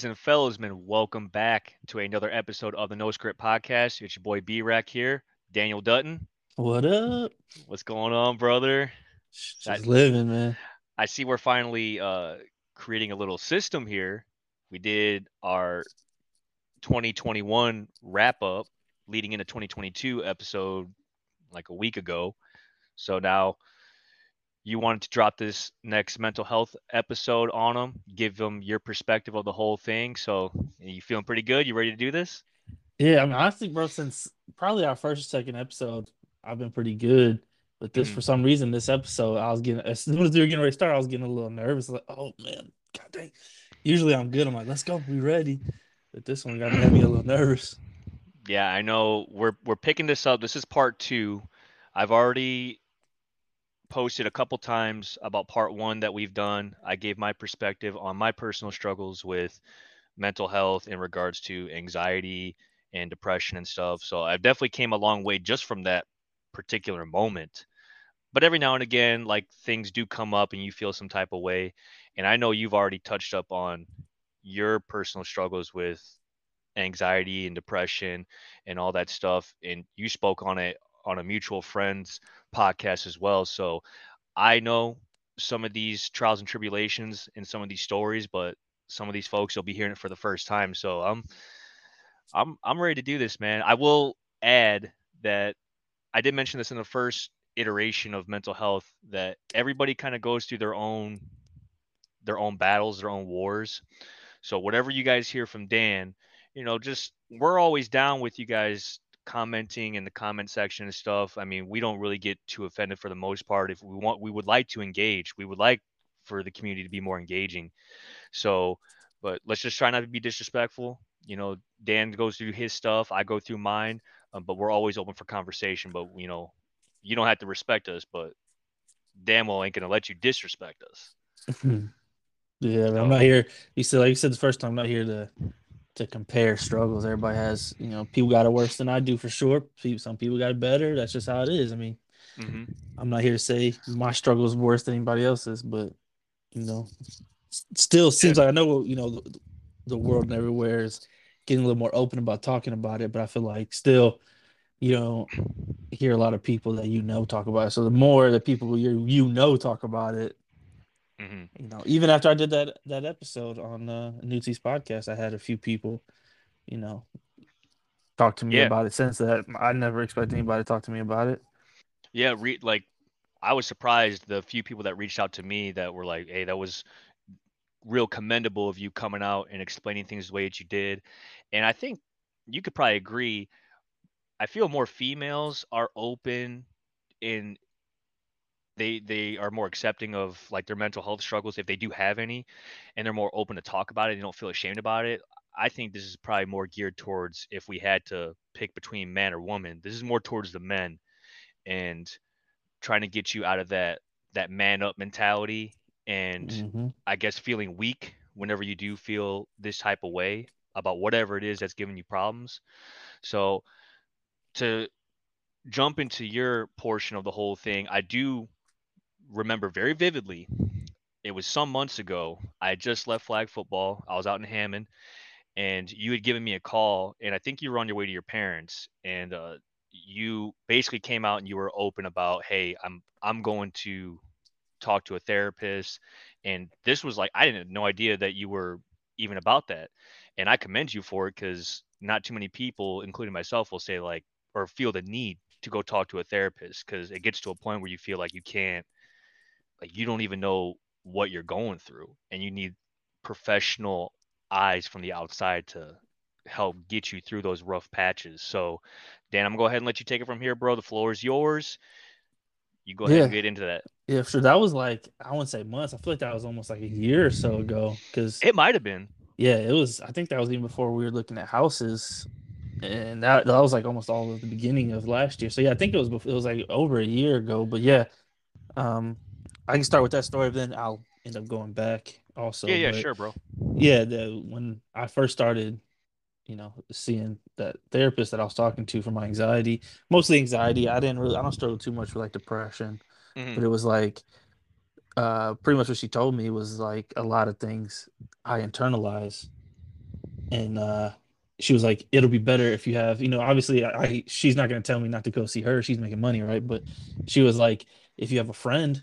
Ladies and fellows, man, welcome back to another episode of the No Script Podcast. It's your boy B Rack here, Daniel Dutton. What up? What's going on, brother? Just I, living, man. I see we're finally uh, creating a little system here. We did our 2021 wrap up leading into 2022 episode like a week ago. So now you wanted to drop this next mental health episode on them, give them your perspective of the whole thing. So, you feeling pretty good? You ready to do this? Yeah, I mean, honestly, bro, since probably our first or second episode, I've been pretty good. But this, mm-hmm. for some reason, this episode, I was getting as soon as we were getting ready to start, I was getting a little nervous. Like, oh man, god dang. Usually I'm good. I'm like, let's go, we ready. But this one got me a little nervous. Yeah, I know. We're we're picking this up. This is part two. I've already posted a couple times about part one that we've done. I gave my perspective on my personal struggles with mental health in regards to anxiety and depression and stuff. So I've definitely came a long way just from that particular moment. But every now and again, like things do come up and you feel some type of way. And I know you've already touched up on your personal struggles with anxiety and depression and all that stuff. And you spoke on it on a mutual friend's podcast as well. So I know some of these trials and tribulations and some of these stories, but some of these folks will be hearing it for the first time. So I'm I'm I'm ready to do this, man. I will add that I did mention this in the first iteration of mental health that everybody kind of goes through their own their own battles, their own wars. So whatever you guys hear from Dan, you know, just we're always down with you guys commenting in the comment section and stuff. I mean, we don't really get too offended for the most part. If we want, we would like to engage. We would like for the community to be more engaging. So, but let's just try not to be disrespectful. You know, Dan goes through his stuff, I go through mine, um, but we're always open for conversation. But you know, you don't have to respect us, but damn well ain't gonna let you disrespect us. yeah, I'm not here. You said, like you said the first time, I'm not here to to compare struggles. Everybody has, you know, people got it worse than I do for sure. Some people got it better. That's just how it is. I mean, mm-hmm. I'm not here to say my struggle is worse than anybody else's, but you know, still seems like I know, you know, the, the world and everywhere is getting a little more open about talking about it, but I feel like still, you know, hear a lot of people that you know talk about it. So the more the people you you know talk about it, Mm-hmm. You know, even after I did that that episode on uh, Newt's podcast, I had a few people, you know, talk to me yeah. about it. Since that, I never expected anybody to talk to me about it. Yeah, re- like I was surprised the few people that reached out to me that were like, "Hey, that was real commendable of you coming out and explaining things the way that you did." And I think you could probably agree. I feel more females are open in they they are more accepting of like their mental health struggles if they do have any and they're more open to talk about it they don't feel ashamed about it i think this is probably more geared towards if we had to pick between man or woman this is more towards the men and trying to get you out of that that man up mentality and mm-hmm. i guess feeling weak whenever you do feel this type of way about whatever it is that's giving you problems so to jump into your portion of the whole thing i do remember very vividly. It was some months ago. I had just left flag football. I was out in Hammond, and you had given me a call, and I think you were on your way to your parents, and uh, you basically came out and you were open about, hey, I'm I'm going to talk to a therapist, and this was like I didn't have no idea that you were even about that, and I commend you for it because not too many people, including myself, will say like or feel the need to go talk to a therapist because it gets to a point where you feel like you can't like you don't even know what you're going through and you need professional eyes from the outside to help get you through those rough patches. So, Dan, I'm gonna go ahead and let you take it from here, bro. The floor is yours. You go ahead yeah. and get into that. Yeah, sure. That was like I wouldn't say months. I feel like that was almost like a year or so ago. Because it might have been. Yeah, it was. I think that was even before we were looking at houses, and that that was like almost all of the beginning of last year. So yeah, I think it was it was like over a year ago. But yeah, um, I can start with that story, then I'll end up going back also. Yeah, yeah, but sure, bro. Yeah, the when I first started, you know, seeing that therapist that I was talking to for my anxiety, mostly anxiety. I didn't really, I don't struggle too much with like depression, mm-hmm. but it was like uh, pretty much what she told me was like a lot of things I internalize, and uh, she was like, "It'll be better if you have, you know, obviously, I, I she's not gonna tell me not to go see her. She's making money, right? But she was like, if you have a friend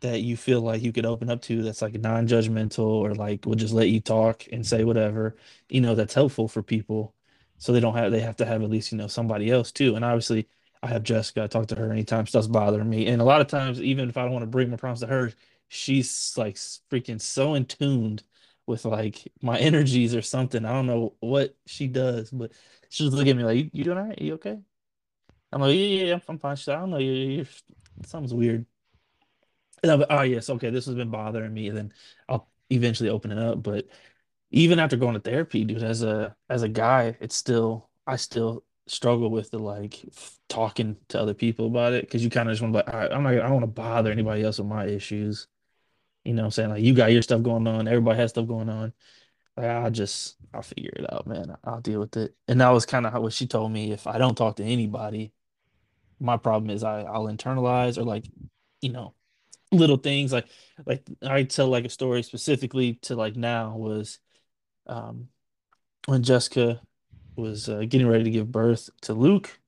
that you feel like you could open up to that's like non-judgmental or like will just let you talk and say whatever, you know, that's helpful for people. So they don't have they have to have at least, you know, somebody else too. And obviously I have Jessica, I talk to her anytime stuff's bothering me. And a lot of times, even if I don't want to bring my problems to her, she's like freaking so in tuned with like my energies or something. I don't know what she does, but she just look at me like, "You, you doing all right? You okay?" I'm like, "Yeah, yeah, yeah I'm fine." She's like, "I don't know, you, you, something's weird." And I'm like, oh yes, okay, this has been bothering me. And then I'll eventually open it up. But even after going to therapy, dude, as a as a guy, it's still I still struggle with the like talking to other people about it because you kind of just want to like, right, I'm not, I don't want to bother anybody else with my issues. You know I'm saying? Like you got your stuff going on, everybody has stuff going on. Like I'll just I'll figure it out, man. I'll deal with it. And that was kind of what she told me. If I don't talk to anybody, my problem is I I'll internalize or like, you know, little things like like I tell like a story specifically to like now was um when Jessica was uh, getting ready to give birth to Luke,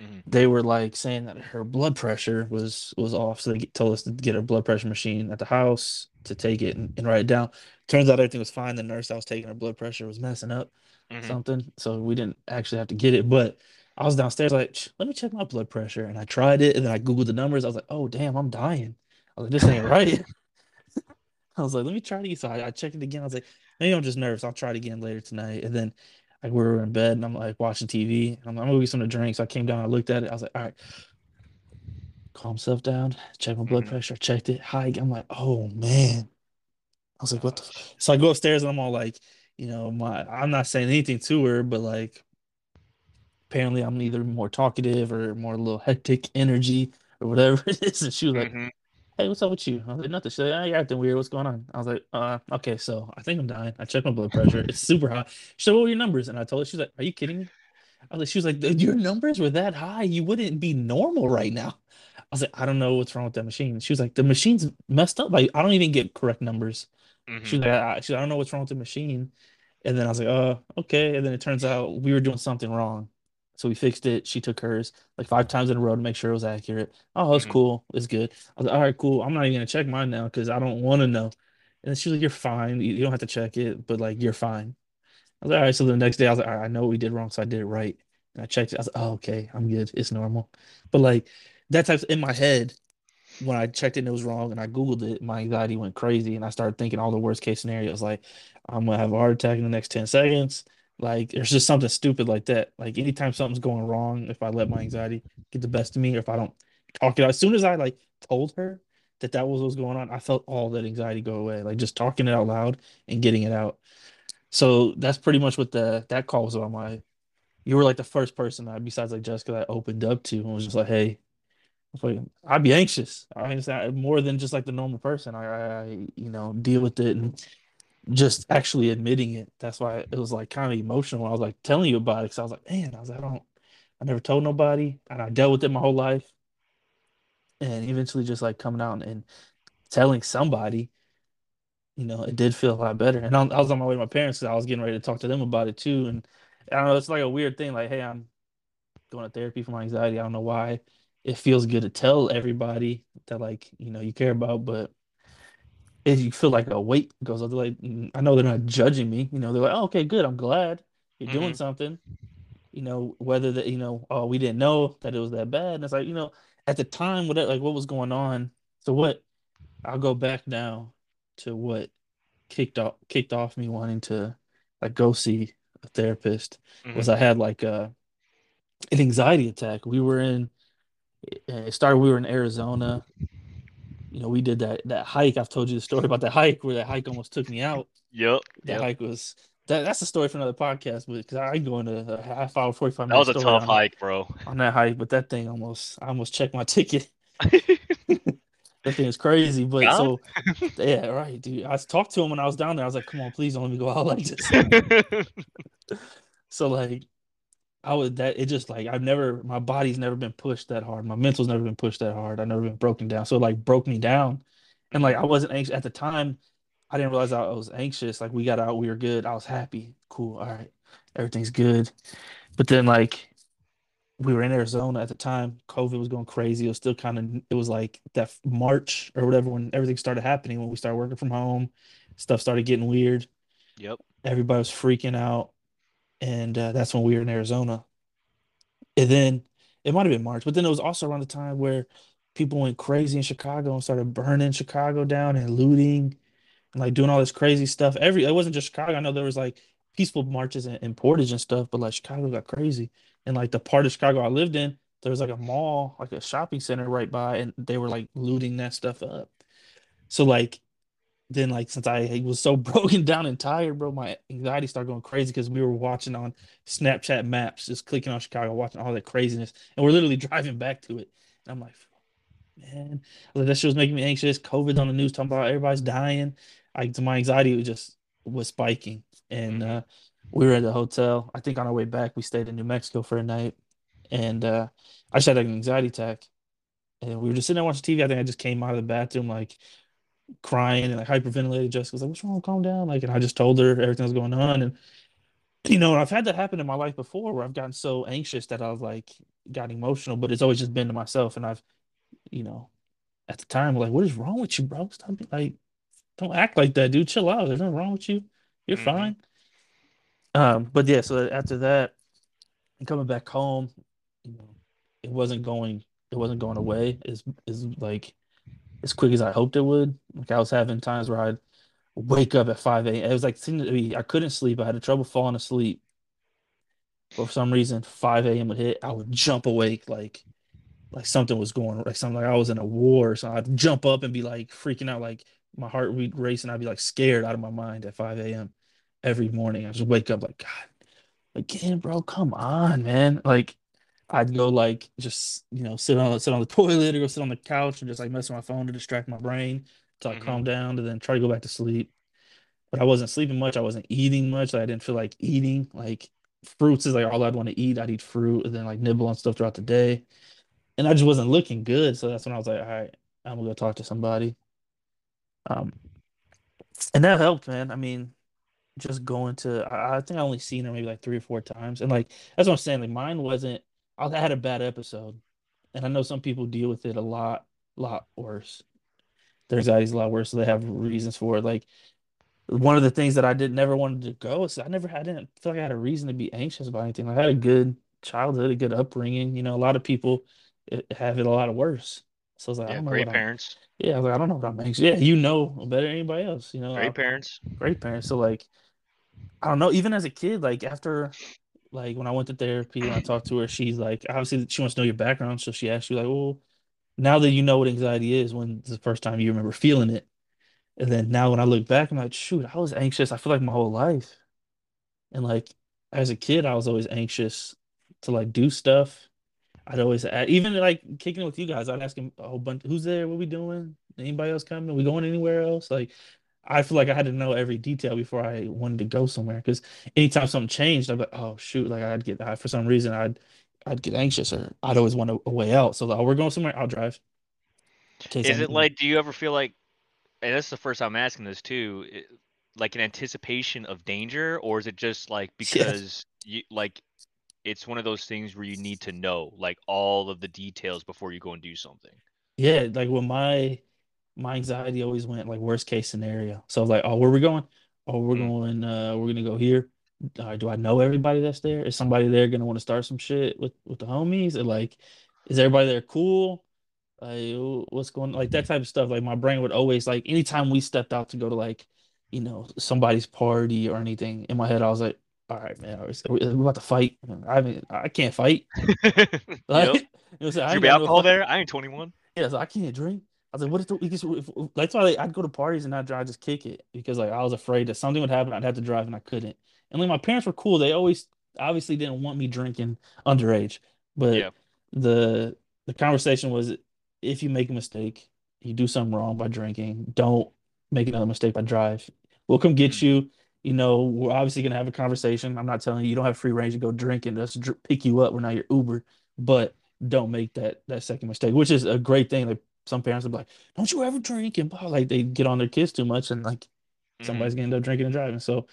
hmm they were like saying that her blood pressure was was off, so they told us to get a blood pressure machine at the house to take it and, and write it down. Turns out everything was fine. The nurse that was taking her blood pressure was messing up hmm something, so we didn't actually have to get it. But I was downstairs like, let me check my blood pressure, and I tried it, and then I googled the numbers. I was like, oh damn, I'm dying. I was like, this ain't right. I was like, let me try it again. So I, I checked it again. I was like, maybe I'm just nervous. I'll try it again later tonight. And then like we were in bed and I'm like watching TV. I'm, like, I'm gonna get something to drink. So I came down, I looked at it. I was like, all right, calm myself down, check my blood hmm pressure. I checked it. High. I'm like, oh man. I was like, what the f-? So I go upstairs and I'm all like, you know, my I'm not saying anything to her, but like apparently I'm either more talkative or more a little hectic energy or whatever it is. And she was like, hmm hey, what's up with you? I was like, nothing. She's like, oh, you're acting weird. What's going on? I was like, uh, okay, so I think I'm dying. I checked my blood pressure. It's super high. She said, what were your numbers? And I told her, she's like, are you kidding me? I was like, she was like, your numbers were that high. You wouldn't be normal right now. I was like, I don't know what's wrong with that machine. She was like, the machine's messed up. Like, I don't even get correct numbers. She hmm was like, I, she, I don't know what's wrong with the machine. And then I was like, oh, okay. And then it turns out we were doing something wrong. So we fixed it. She took hers like five times in a row to make sure it was accurate. Oh, it's hmm cool. It's good. I was like, all right, cool. I'm not even gonna check mine now because I don't want to know. And then she was like, you're fine. You, don't have to check it, but like you're fine. I was like, all right. So the next day I was like, all right, I know what we did wrong, so I did it right. And I checked it. I was like, oh, okay, I'm good. It's normal. But like that type's in my head when I checked it and it was wrong and I Googled it, my anxiety went crazy and I started thinking all the worst case scenarios. Like, I'm gonna have a heart attack in the next 10 seconds. Like, there's just something stupid like that. Like, anytime something's going wrong, if I let my anxiety get the best of me, or if I don't talk it out, as soon as I like told her that that was what was going on, I felt all that anxiety go away. Like, just talking it out loud and getting it out. So that's pretty much what the that call was about. My you were like the first person I, besides like Jessica, that I opened up to and was just like, hey, like I'd be anxious. I mean, more than just like the normal person. I, I, you know, deal with it and just actually admitting it. That's why it was like kind of emotional I was like telling you about it. Because I was like, man, I was like, I don't, I never told nobody, and I dealt with it my whole life. And eventually, just like coming out and telling somebody, you know, it did feel a lot better. And I, I was on my way to my parents because I was getting ready to talk to them about it too. And I don't know, it's like a weird thing. Like, hey, I'm going to therapy for my anxiety. I don't know why it feels good to tell everybody that like you know you care about, but if you feel like a weight goes up. Like, mm, I know they're not judging me. You know, they're like, oh, okay, good. I'm glad you're doing hmm something. You know, whether that you know, oh, we didn't know that it was that bad. And it's like, you know, at the time, what like what was going on. So what? I'll go back now to what kicked off kicked off me wanting to like go see a therapist was hmm I had like a an anxiety attack. We were in it started we were in Arizona. You know, we did that that hike. I've told you the story about that hike where that hike almost took me out. Yep. That Yep. hike was that that's a story for another podcast, but because I go into a half hour, 45 That minute was a tough on hike, bro. on that hike, but that thing almost I almost checked my ticket. That thing is crazy. But God. so yeah, right, dude. I talked to him when I was down there. I was like, come on, please don't let me go out like this. So like I would that it just like I've never my body's never been pushed that hard. My mental's never been pushed that hard. I've never been broken down. So it like broke me down. And like I wasn't anxious at the time. I didn't realize I was anxious. Like we got out, we were good. I was happy. Cool. All right. Everything's good. But then like we were in Arizona at the time. COVID was going crazy. It was still kind of it was like that March or whatever when everything started happening when we started working from home. Stuff started getting weird. Yep. Everybody was freaking out. And uh, that's when we were in Arizona. And then it might have been March, but then it was also around the time where people went crazy in Chicago and started burning Chicago down and looting and like doing all this crazy stuff. Every it wasn't just Chicago. I know there was like peaceful marches and, in Portage and stuff, but like Chicago got crazy. And like the part of Chicago I lived in, there was like a mall, like a shopping center right by, and they were like looting that stuff up. So like then like since I was so broken down and tired, bro, my anxiety started going crazy because we were watching on Snapchat maps, just clicking on Chicago, watching all that craziness, and we're literally driving back to it. And I'm like, man, like, that shit was making me anxious. COVID's on the news talking about everybody's dying. I my anxiety was just was spiking. And hmm uh we were at the hotel. I think on our way back, we stayed in New Mexico for a night. And uh I just had like, an anxiety attack. And we were just sitting there watching TV. I think I just came out of the bathroom like crying and like hyperventilated. Jessica was like, "What's wrong? Calm down." Like, and I just told her everything was going on. And you know, I've had that happen in my life before, where I've gotten so anxious that I've like got emotional. But it's always just been to myself, and I've, you know, at the time, like, "What is wrong with you, bro? Stop being like, don't act like that, dude. Chill out. There's nothing wrong with you. You're hmm fine." Um, but yeah, so after that, and coming back home, you know, it wasn't going, it wasn't going away. Is is like as quick as I hoped it would. Like I was having times where I'd wake up at 5 a.m. It was like seemed to be I couldn't sleep. I had trouble falling asleep. But for some reason, 5 a.m. would hit. I would jump awake like like something was going like something like I was in a war. So I'd jump up and be like freaking out, like my heart would race and I'd be like scared out of my mind at 5 a.m. every morning. I just wake up like God, again, bro, come on, man. Like I'd go like just you know sit on sit on the toilet or go sit on the couch and just like mess with my phone to distract my brain till I hmm calm down and then try to go back to sleep. But I wasn't sleeping much. I wasn't eating much. I didn't feel like eating. Like fruits is like all I'd want to eat. I'd eat fruit and then like nibble on stuff throughout the day. And I just wasn't looking good. So that's when I was like, all right, I'm gonna go talk to somebody. Um, and that helped, man. I mean, just going to I, I think I only seen her maybe like three or four times. And like that's what I'm saying. Like mine wasn't I had a bad episode. And I know some people deal with it a lot, lot worse. Their anxiety's a lot worse, so they have reasons for it. Like one of the things that I did never wanted to go is I never had, I didn't feel like I had a reason to be anxious about anything. I had a good childhood, a good upbringing. You know, a lot of people eh, have it a lot worse. So I was like, I don't know Great what I'm. parents. Yeah, I was like, I don't know what I'm anxious. Yeah, you know better than anybody else. You know, I, Great parents. great parents. So like, I don't know. Even as a kid, like after, like when I went to therapy and I talked to her, she's like, obviously she wants to know your background, so she asked you like, well, now that you know what anxiety is, when's the first time you remember feeling it? And then now when I look back, I'm like, shoot, I was anxious. I feel like my whole life. And like as a kid, I was always anxious to like do stuff. I'd always even like kicking it with you guys, I'd ask him a whole bunch, who's there? What we doing? Anybody else coming? we going anywhere else? Like I feel like I had to know every detail before I wanted to go somewhere. Because anytime something changed, I'd be like, oh shoot, like I'd get I, for some reason I'd I'd get anxious or I'd always want a, a way out. So like, oh, we're going somewhere, I'll drive in case I Is need, it like? Do you ever feel like? And this is the first time I'm asking this too. i- like an anticipation of danger, or is it just like Yes. because you like it's one of those things where you need to know like all of the details before you go and do something. Yeah, like when my my anxiety always went like worst case scenario. So I was like, oh, where we going? Oh, we're Mm, going. Uh, we're gonna go here. Uh, do I know everybody that's there? Is somebody there gonna want to start some shit with with the homies? Or like, is everybody there cool? Like, what's going like that type of stuff? Like my brain would always like anytime we stepped out to go to like, you know, somebody's party or anything. In my head, I was like, all right, man, are we, about to fight? I mean, I can't fight. Like, Yep. you know, what I'm saying? Is I there ain't be got no alcohol fight. there? I ain't 21. Yeah, so I can't drink. I was like, what if, the, because if, if- that's why like, I'd go to parties and I'd, I'd just kick it because like I was afraid that something would happen. I'd have to drive and I couldn't. And like my parents were cool. They always obviously didn't want me drinking underage, but Yeah. the the conversation was if you make a mistake, you do something wrong by drinking, don't make another mistake by drive. We'll come get Mm, you. You know, we're obviously gonna have a conversation. I'm not telling you you don't have free range to go drinking. Let's dr pick you up. We're not your Uber, but don't make that that second mistake, which is a great thing. Like some parents would be like, "Don't you ever drink?" and blah, like they get on their kids too much, and like mm-hmm. somebody's gonna end up drinking and driving. So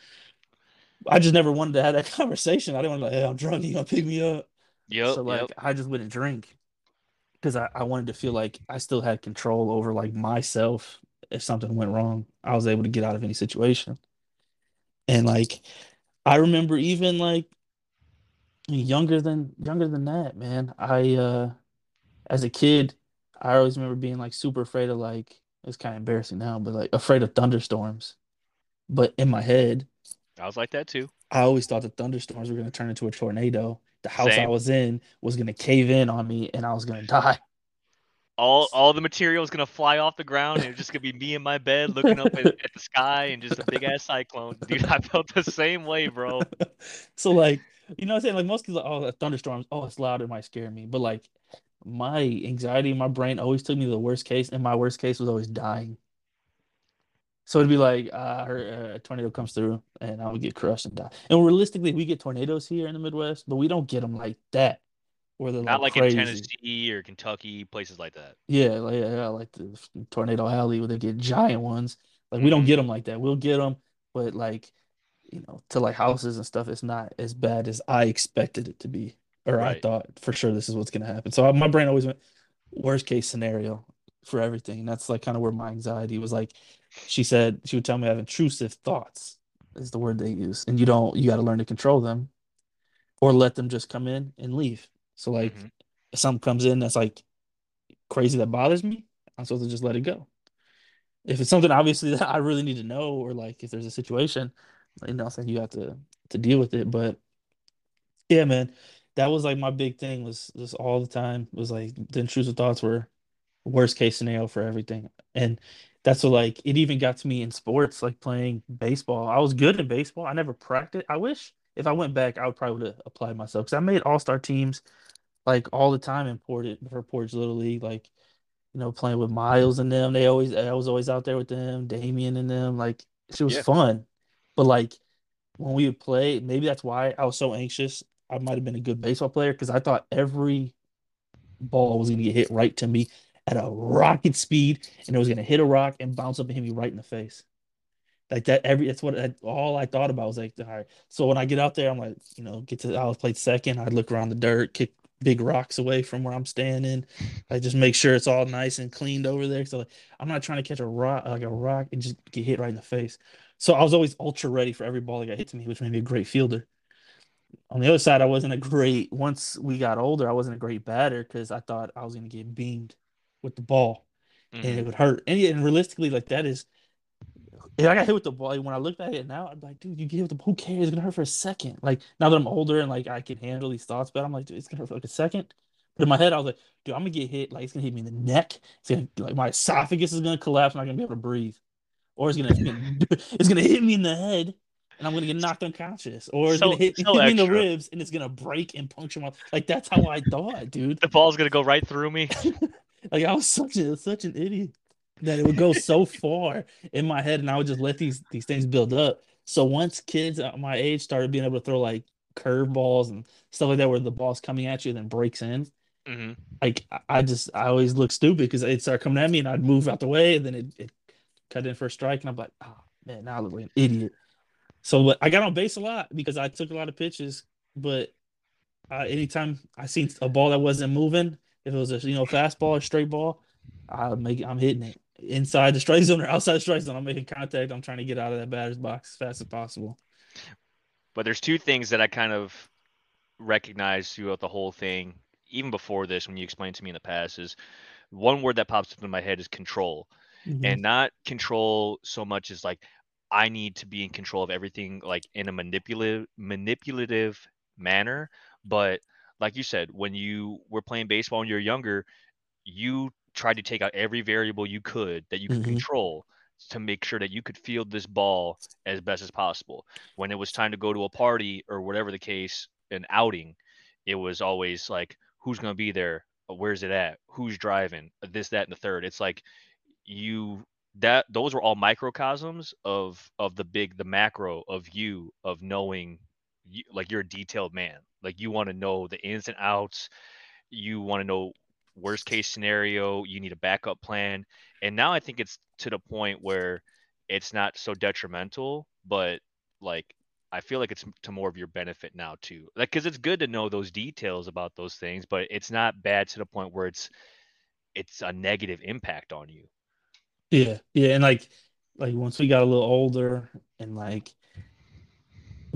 I just never wanted to have that conversation. I didn't want to like, "Hey, I'm drunk. You gonna pick me up?" Yeah. So like, yep. I just wouldn't drink because I, I wanted to feel like I still had control over like myself if something went wrong. I was able to get out of any situation. And like, I remember even like younger than younger than that, man. I uh as a kid, I always remember being like super afraid of like it's kind of embarrassing now, but like afraid of thunderstorms. But in my head, I was like that too. I always thought the thunderstorms were going to turn into a tornado. The house Same. I was in was going to cave in on me and I was going to die. All all the material is going to fly off the ground and it's just going to be me in my bed looking up at, at the sky and just a big ass cyclone. Dude, I felt the same way, bro. so like, you know what I'm saying? Like most kids like, oh, thunderstorms, oh, it's loud, it might scare me. But like my anxiety in my brain always took me to the worst case, and my worst case was always dying. So it'd be like uh, a tornado comes through and I would get crushed and die. And realistically, we get tornadoes here in the Midwest, but we don't get them like that. Where they're not like, like in Tennessee or Kentucky, places like that. Yeah, like yeah, like the tornado alley where they get giant ones. Like we don't mm-hmm. get them like that. We'll get them, but like you know, to like houses and stuff, it's not as bad as I expected it to be, or right. I thought for sure this is what's gonna happen. So my brain always went worst case scenario for everything. And that's like kind of where my anxiety was like she said she would tell me I have intrusive thoughts is the word they use. And you don't you gotta learn to control them or let them just come in and leave. So like mm-hmm. if something comes in that's like crazy that bothers me, I'm supposed to just let it go. If it's something obviously that I really need to know, or like if there's a situation, you know, then you have to to deal with it. But yeah, man, that was like my big thing was just all the time was like the intrusive thoughts were worst case scenario for everything. And that's what like it even got to me in sports, like playing baseball. I was good in baseball. I never practiced. I wish if I went back, I would probably have applied myself because I made all star teams like all the time in Port for Portage Little League. Like, you know, playing with Miles and them. They always I was always out there with them, Damien and them. Like it was yeah. fun. But like when we would play, maybe that's why I was so anxious. I might have been a good baseball player because I thought every ball was gonna get hit right to me at a rocket speed and it was going to hit a rock and bounce up and hit me right in the face. Like that, every that's what all I thought about was like, all right. So when I get out there, I'm like, you know, get to I was played second. I'd look around the dirt, kick big rocks away from where I'm standing. I just make sure it's all nice and cleaned over there. So like, I'm not trying to catch a rock like a rock and just get hit right in the face. So I was always ultra ready for every ball that got hit to me, which made me a great fielder on the other side, I wasn't a great. Once we got older, I wasn't a great batter because I thought I was going to get beamed with the ball, mm-hmm. and it mm-hmm. would hurt. And, and realistically, like that is, if I got hit with the ball, when I look at it now, I'm like, dude, you get hit with the ball, who cares? It's gonna hurt for a second. Like now that I'm older and like I can handle these thoughts, but I'm like, dude, it's gonna hurt for like a second. But in my head, I was like, dude, I'm gonna get hit. Like it's gonna hit me in the neck. It's gonna like my esophagus is gonna collapse. I'm not gonna be able to breathe, or it's gonna it's gonna hit me in the head and I'm gonna get knocked unconscious, or it's so, gonna hit, hit me in the ribs and it's gonna break and puncture my like that's how I thought, dude. The ball's gonna go right through me. Like I was such a such an idiot that it would go so far in my head, and I would just let these these things build up. So once kids at my age started being able to throw like curveballs and stuff like that, where the ball's coming at you and then breaks in, mm-hmm. like I just I always look stupid because it started coming at me, and I'd move out the way, and then it, it cut in for a strike, and I'm like, oh man, now I look like an idiot. So I got on base a lot because I took a lot of pitches, but uh, anytime I seen a ball that wasn't moving, if it was a you know fastball or straight ball, I make I'm hitting it inside the strike zone or outside the strike zone. I'm making contact. I'm trying to get out of that batter's box as fast as possible. But there's two things that I kind of recognize throughout the whole thing, even before this, when you explained to me in the past, is one word that pops up in my head is control, mm-hmm. and not control so much as like I need to be in control of everything, like in a manipulative manipulative manner, but like you said, when you were playing baseball when you were younger, you tried to take out every variable you could that you could mm-hmm. control to make sure that you could field this ball as best as possible. When it was time to go to a party or whatever the case, an outing, it was always like, who's going to be there? Where's it at? Who's driving? This, that, and the third. It's like you that those were all microcosms of of the big the macro of you of knowing you, like you're a detailed man like you want to know the ins and outs. You want to know worst case scenario, you need a backup plan. And now I think it's to the point where it's not so detrimental, but like I feel like it's to more of your benefit now too. Like cuz it's good to know those details about those things, but it's not bad to the point where it's it's a negative impact on you. Yeah, yeah, and like like once we got a little older and like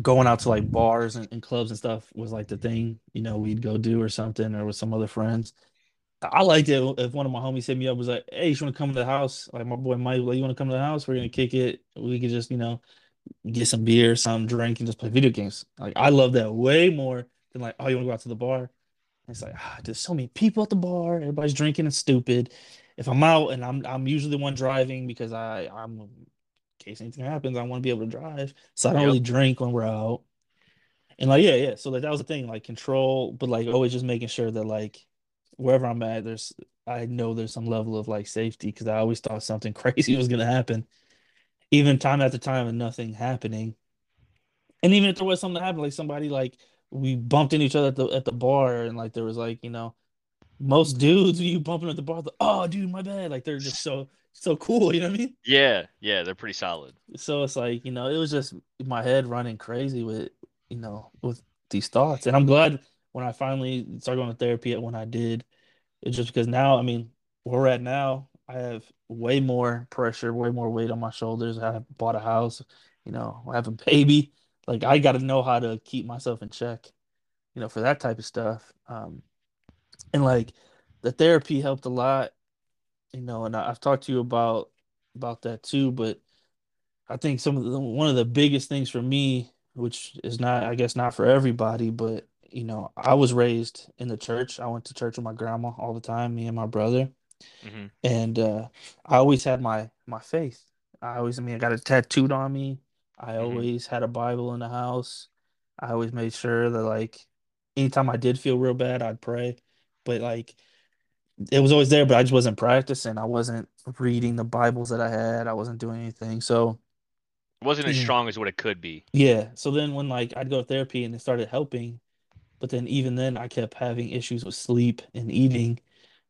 going out to like bars and, and clubs and stuff was like the thing, you know, we'd go do or something or with some other friends. I liked it if one of my homies hit me up was like, "Hey, you want to come to the house?" Like my boy Mike, like, "You want to come to the house? We're gonna kick it. We could just, you know, get some beer, some drink, and just play video games." Like I love that way more than like, "Oh, you want to go out to the bar?" It's like ah, there's so many people at the bar. Everybody's drinking and stupid. If I'm out and I'm I'm usually the one driving because I I'm in case anything happens, I want to be able to drive. So I don't Yep. really drink when we're out. And like yeah, yeah. So like that was the thing, like control, but like always just making sure that like wherever I'm at, there's I know there's some level of like safety because I always thought something crazy was gonna happen. Even time after time and nothing happening. And even if there was something that happened, like somebody like we bumped into each other at the at the bar and like there was like, you know, most dudes when you bumping at the bar, like, oh dude, my bad. Like they're just so so cool, you know what I mean? Yeah, yeah, they're pretty solid. So it's like, you know, it was just my head running crazy with, you know, with these thoughts. And I'm glad when I finally started going to therapy at when I did, it's just because now, I mean, where we're at now, I have way more pressure, way more weight on my shoulders. I have bought a house, you know, I have a baby. Like I got to know how to keep myself in check, you know, for that type of stuff. Um, and like the therapy helped a lot, you know, and I, I've talked to you about about that too, but I think some of the one of the biggest things for me, which is not, I guess, not for everybody, but you know, I was raised in the church. I went to church with my grandma all the time, me and my brother, hmm and uh, I always had my my faith. I always, I mean, I got it tattooed on me. I hmm always had a Bible in the house. I always made sure that like anytime I did feel real bad, I'd pray. But like it was always there, but I just wasn't practicing. I wasn't reading the Bibles that I had. I wasn't doing anything. So, It wasn't as strong as what it could be. Yeah. So then when like I'd go to therapy and it started helping, but then even then I kept having issues with sleep and eating.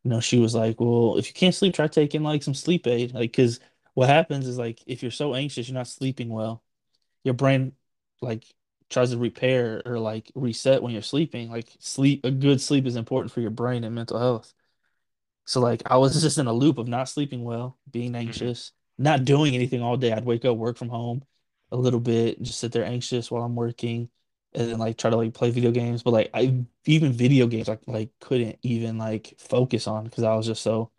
You know, she was like, "Well, if you can't sleep, try taking like some sleep aid." Like, because what happens is like if you're so anxious, you're not sleeping well. Your brain like tries to repair or like reset when you're sleeping. Like sleep, a good sleep is important for your brain and mental health. So like I was just in a loop of not sleeping well, being hmm anxious, not doing anything all day. I'd wake up, work from home a little bit, just sit there anxious while I'm working, and then like try to like play video games. But like I even video games like like couldn't even like focus on because I was just so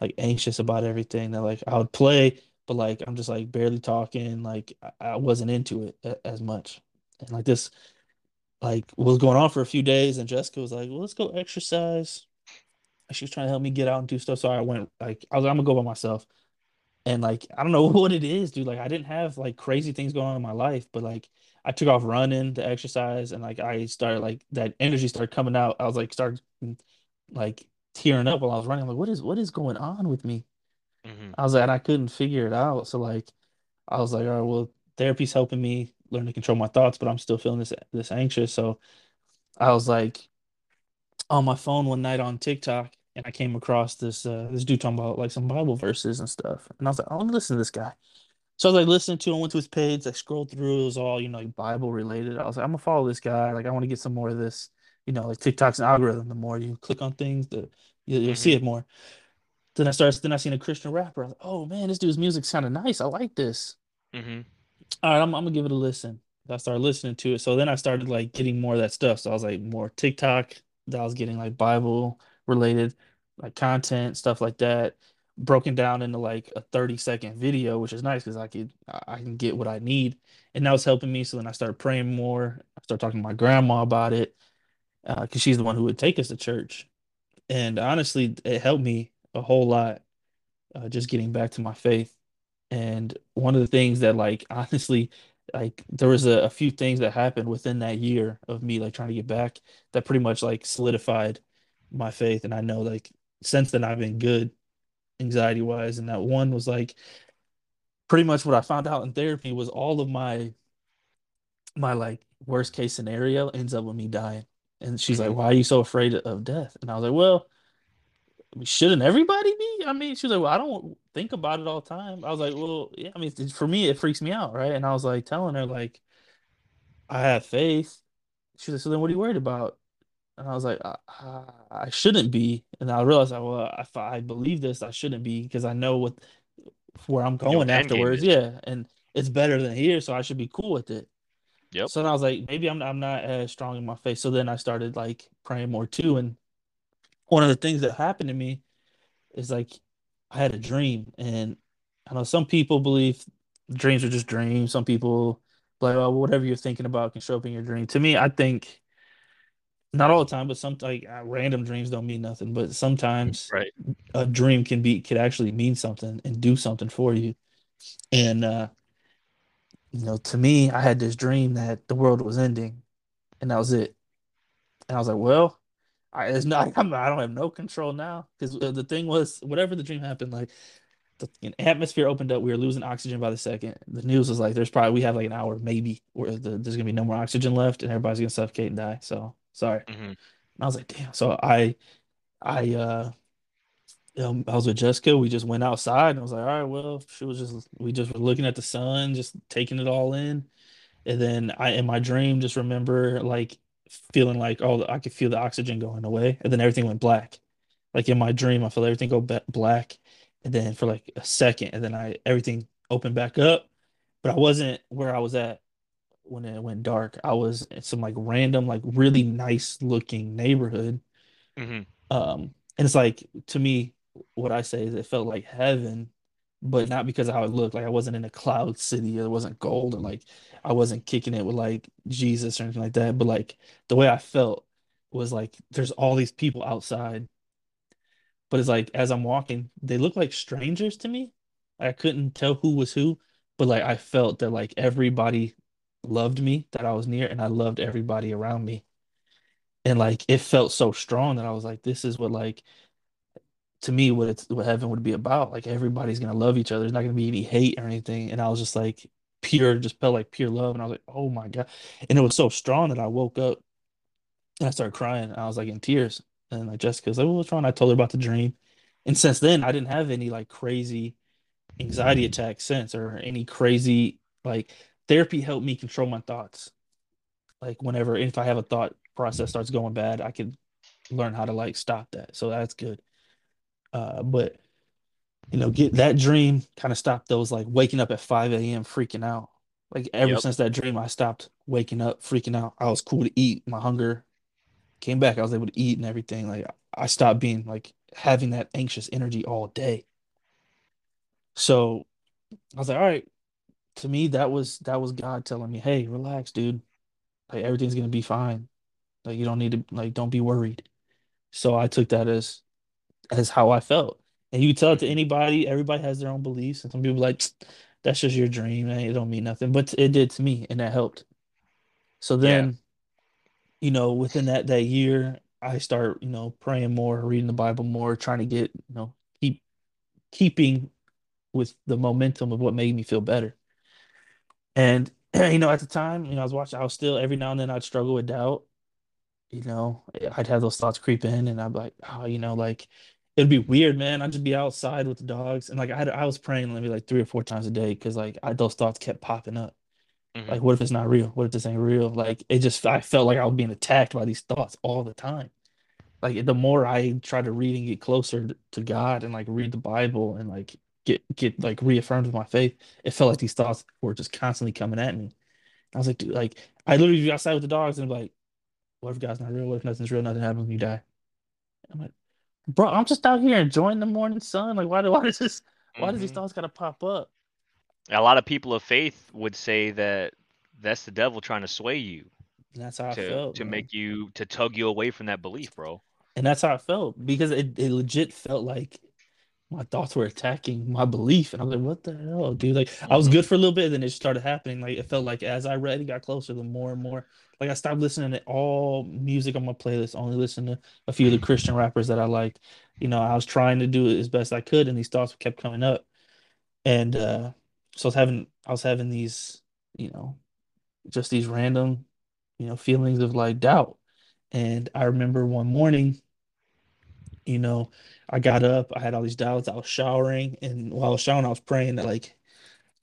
like anxious about everything that like I would play, but like I'm just like barely talking, like I, I wasn't into it a- as much. And like this like was going on for a few days, and Jessica was like, "Well, let's go exercise." she was trying to help me get out and do stuff. So I went like I was like, I'm gonna go by myself. And like I don't know what it is, dude. Like I didn't have like crazy things going on in my life, but like I took off running to exercise and like I started like that energy started coming out. I was like started like tearing up while I was running. I'm like, what is what is going on with me? hmm I was like, and I couldn't figure it out. So like I was like, all right, well, therapy's helping me learn to control my thoughts, but I'm still feeling this this anxious. So I was like, on my phone one night on TikTok and I came across this uh this dude talking about like some Bible verses and stuff. And I was like, I want to listen to this guy. So I was like listening to him, went to his page, I scrolled through, it was all, you know, like Bible related. I was like, I'm gonna follow this guy. Like I want to get some more of this, you know, like TikTok's an algorithm. The more you click on things, the you, you'll see hmm it more. Then I started then I seen a Christian rapper. I was like, oh man, this dude's music of nice. I like this hmm all right, I'm, I'm gonna give it a listen. I started listening to it. So then I started like getting more of that stuff. So I was like more TikTok that I was getting like Bible related like content, stuff like that, broken down into like a 30 second video, which is nice because I could I can get what I need. And that was helping me. So then I started praying more. I started talking to my grandma about it, uh, because she's the one who would take us to church. And honestly, it helped me a whole lot, uh, just getting back to my faith. And one of the things that like honestly, like there was a, a few things that happened within that year of me like trying to get back that pretty much like solidified my faith. And I know like since then I've been good anxiety wise. And that one was like pretty much what I found out in therapy was all of my my like worst case scenario ends up with me dying. And she's like, hmm Why are you so afraid of death? And I was like, Well, shouldn't everybody be? I mean, she was like, well, I don't think about it all the time. I was like, well, yeah, I mean, for me, it freaks me out, right? And I was like telling her, like, I have faith. She was like, so then what are you worried about? And I was like, I, I shouldn't be. And I realized, like, well, if I believe this, I shouldn't be because I know what where I'm going what the end game afterwards. Yeah, and it's better than here, so I should be cool with it. Yep. So then I was like, maybe I'm I'm not as strong in my faith. So then I started like praying more too. And one of the things that happened to me is like I had a dream, and I know some people believe dreams are just dreams. Some people like, oh, whatever you're thinking about can show up in your dream. To me, I think not all the time, but some like uh, random dreams don't mean nothing. But sometimes Right. a dream can be could actually mean something and do something for you. And uh, you know, to me, I had this dream that the world was ending, and that was it. And I was like, well, I it's not I'm, I don't have no control now because the thing was whatever the dream happened, like the an atmosphere opened up, we were losing oxygen by the second. The news was like, there's probably we have like an hour maybe where the, there's gonna be no more oxygen left, and everybody's gonna suffocate and die. So sorry. hmm And I was like, damn. So I I uh um, I was with Jessica. We just went outside and I was like, all right, well, she was just we just were looking at the sun, just taking it all in. And then I in my dream just remember like feeling like oh I could feel the oxygen going away. And then everything went black. Like in my dream, I felt everything go black. And then for like a second, and then I everything opened back up. But I wasn't where I was at when it went dark. I was in some like random, like really nice looking neighborhood hmm um, and it's like to me, what I say is it felt like heaven, but not because of how it looked. Like I wasn't in a cloud city, it wasn't gold, and like I wasn't kicking it with like Jesus or anything like that. But like the way I felt was like there's all these people outside, but it's like as I'm walking, they look like strangers to me. I couldn't tell who was who, but like I felt that like everybody loved me, that I was near, and I loved everybody around me. And like it felt so strong that I was like, this is what like to me what it's what heaven would be about. Like everybody's gonna love each other. There's not gonna be any hate or anything. And I was just like pure, just felt like pure love. And I was like, oh my God. And it was so strong that I woke up and I started crying. I was like in tears. And like Jessica was like, well, what's wrong? I told her about the dream. And since then I didn't have any like crazy anxiety attacks since or any crazy like therapy helped me control my thoughts. Like whenever if I have a thought process starts going bad, I can learn how to like stop that. So that's good. Uh, but you know, get that dream kind of stopped those like waking up at 5 a.m. freaking out. Like ever Yep. since that dream, I stopped waking up freaking out. I was cool to eat. My hunger came back. I was able to eat and everything. Like I stopped being like having that anxious energy all day. So I was like, all right, to me, that was that was God telling me, hey, relax, dude. Like everything's gonna be fine. Like you don't need to like don't be worried. So I took that as as how I felt. And you tell it to hmm anybody, everybody has their own beliefs. And some people like, that's just your dream, man. It don't mean nothing. But it did to me, and that helped. So Yeah. then, you know, within that that year, I start, you know, praying more, reading the Bible more, trying to get, you know, keep keeping with the momentum of what made me feel better. And you know, at the time, you know, I was watching, I was still every now and then I'd struggle with doubt. you know, I'd have those thoughts creep in and I'd be like, oh, you know, like it'd be weird, man. I'd just be outside with the dogs and like I had, I was praying maybe like three or four times a day because like I, those thoughts kept popping up. hmm Like, what if it's not real? What if this ain't real? Like it just I felt like I was being attacked by these thoughts all the time. Like the more I try to read and get closer to God and like read the Bible and like get get like reaffirmed with my faith, it felt like these thoughts were just constantly coming at me. I was like, dude, like I literally be outside with the dogs and be like, what if God's not real? What if nothing's real? Nothing happens when you die. I'm like, bro, I'm just out here enjoying the morning sun. Like, why do why does this why does these hmm thoughts gotta pop up? A lot of people of faith would say that that's the devil trying to sway you And that's how I to felt, to man. make you to tug you away from that belief, bro. And that's how I felt because it, it legit felt like my thoughts were attacking my belief. And I was like, what the hell, dude? Like, I was hmm good for a little bit, then it started happening. Like, it felt like as I read and got closer, the more and more, like, I stopped listening to all music on my playlist, only listened to a few of the Christian rappers that I liked. You know, I was trying to do it as best I could, and these thoughts kept coming up. And uh, so I was having, I was having these, you know, just these random, you know, feelings of like doubt. And I remember one morning, you know, I got up, I had all these doubts, I was showering, and while I was showering, I was praying that like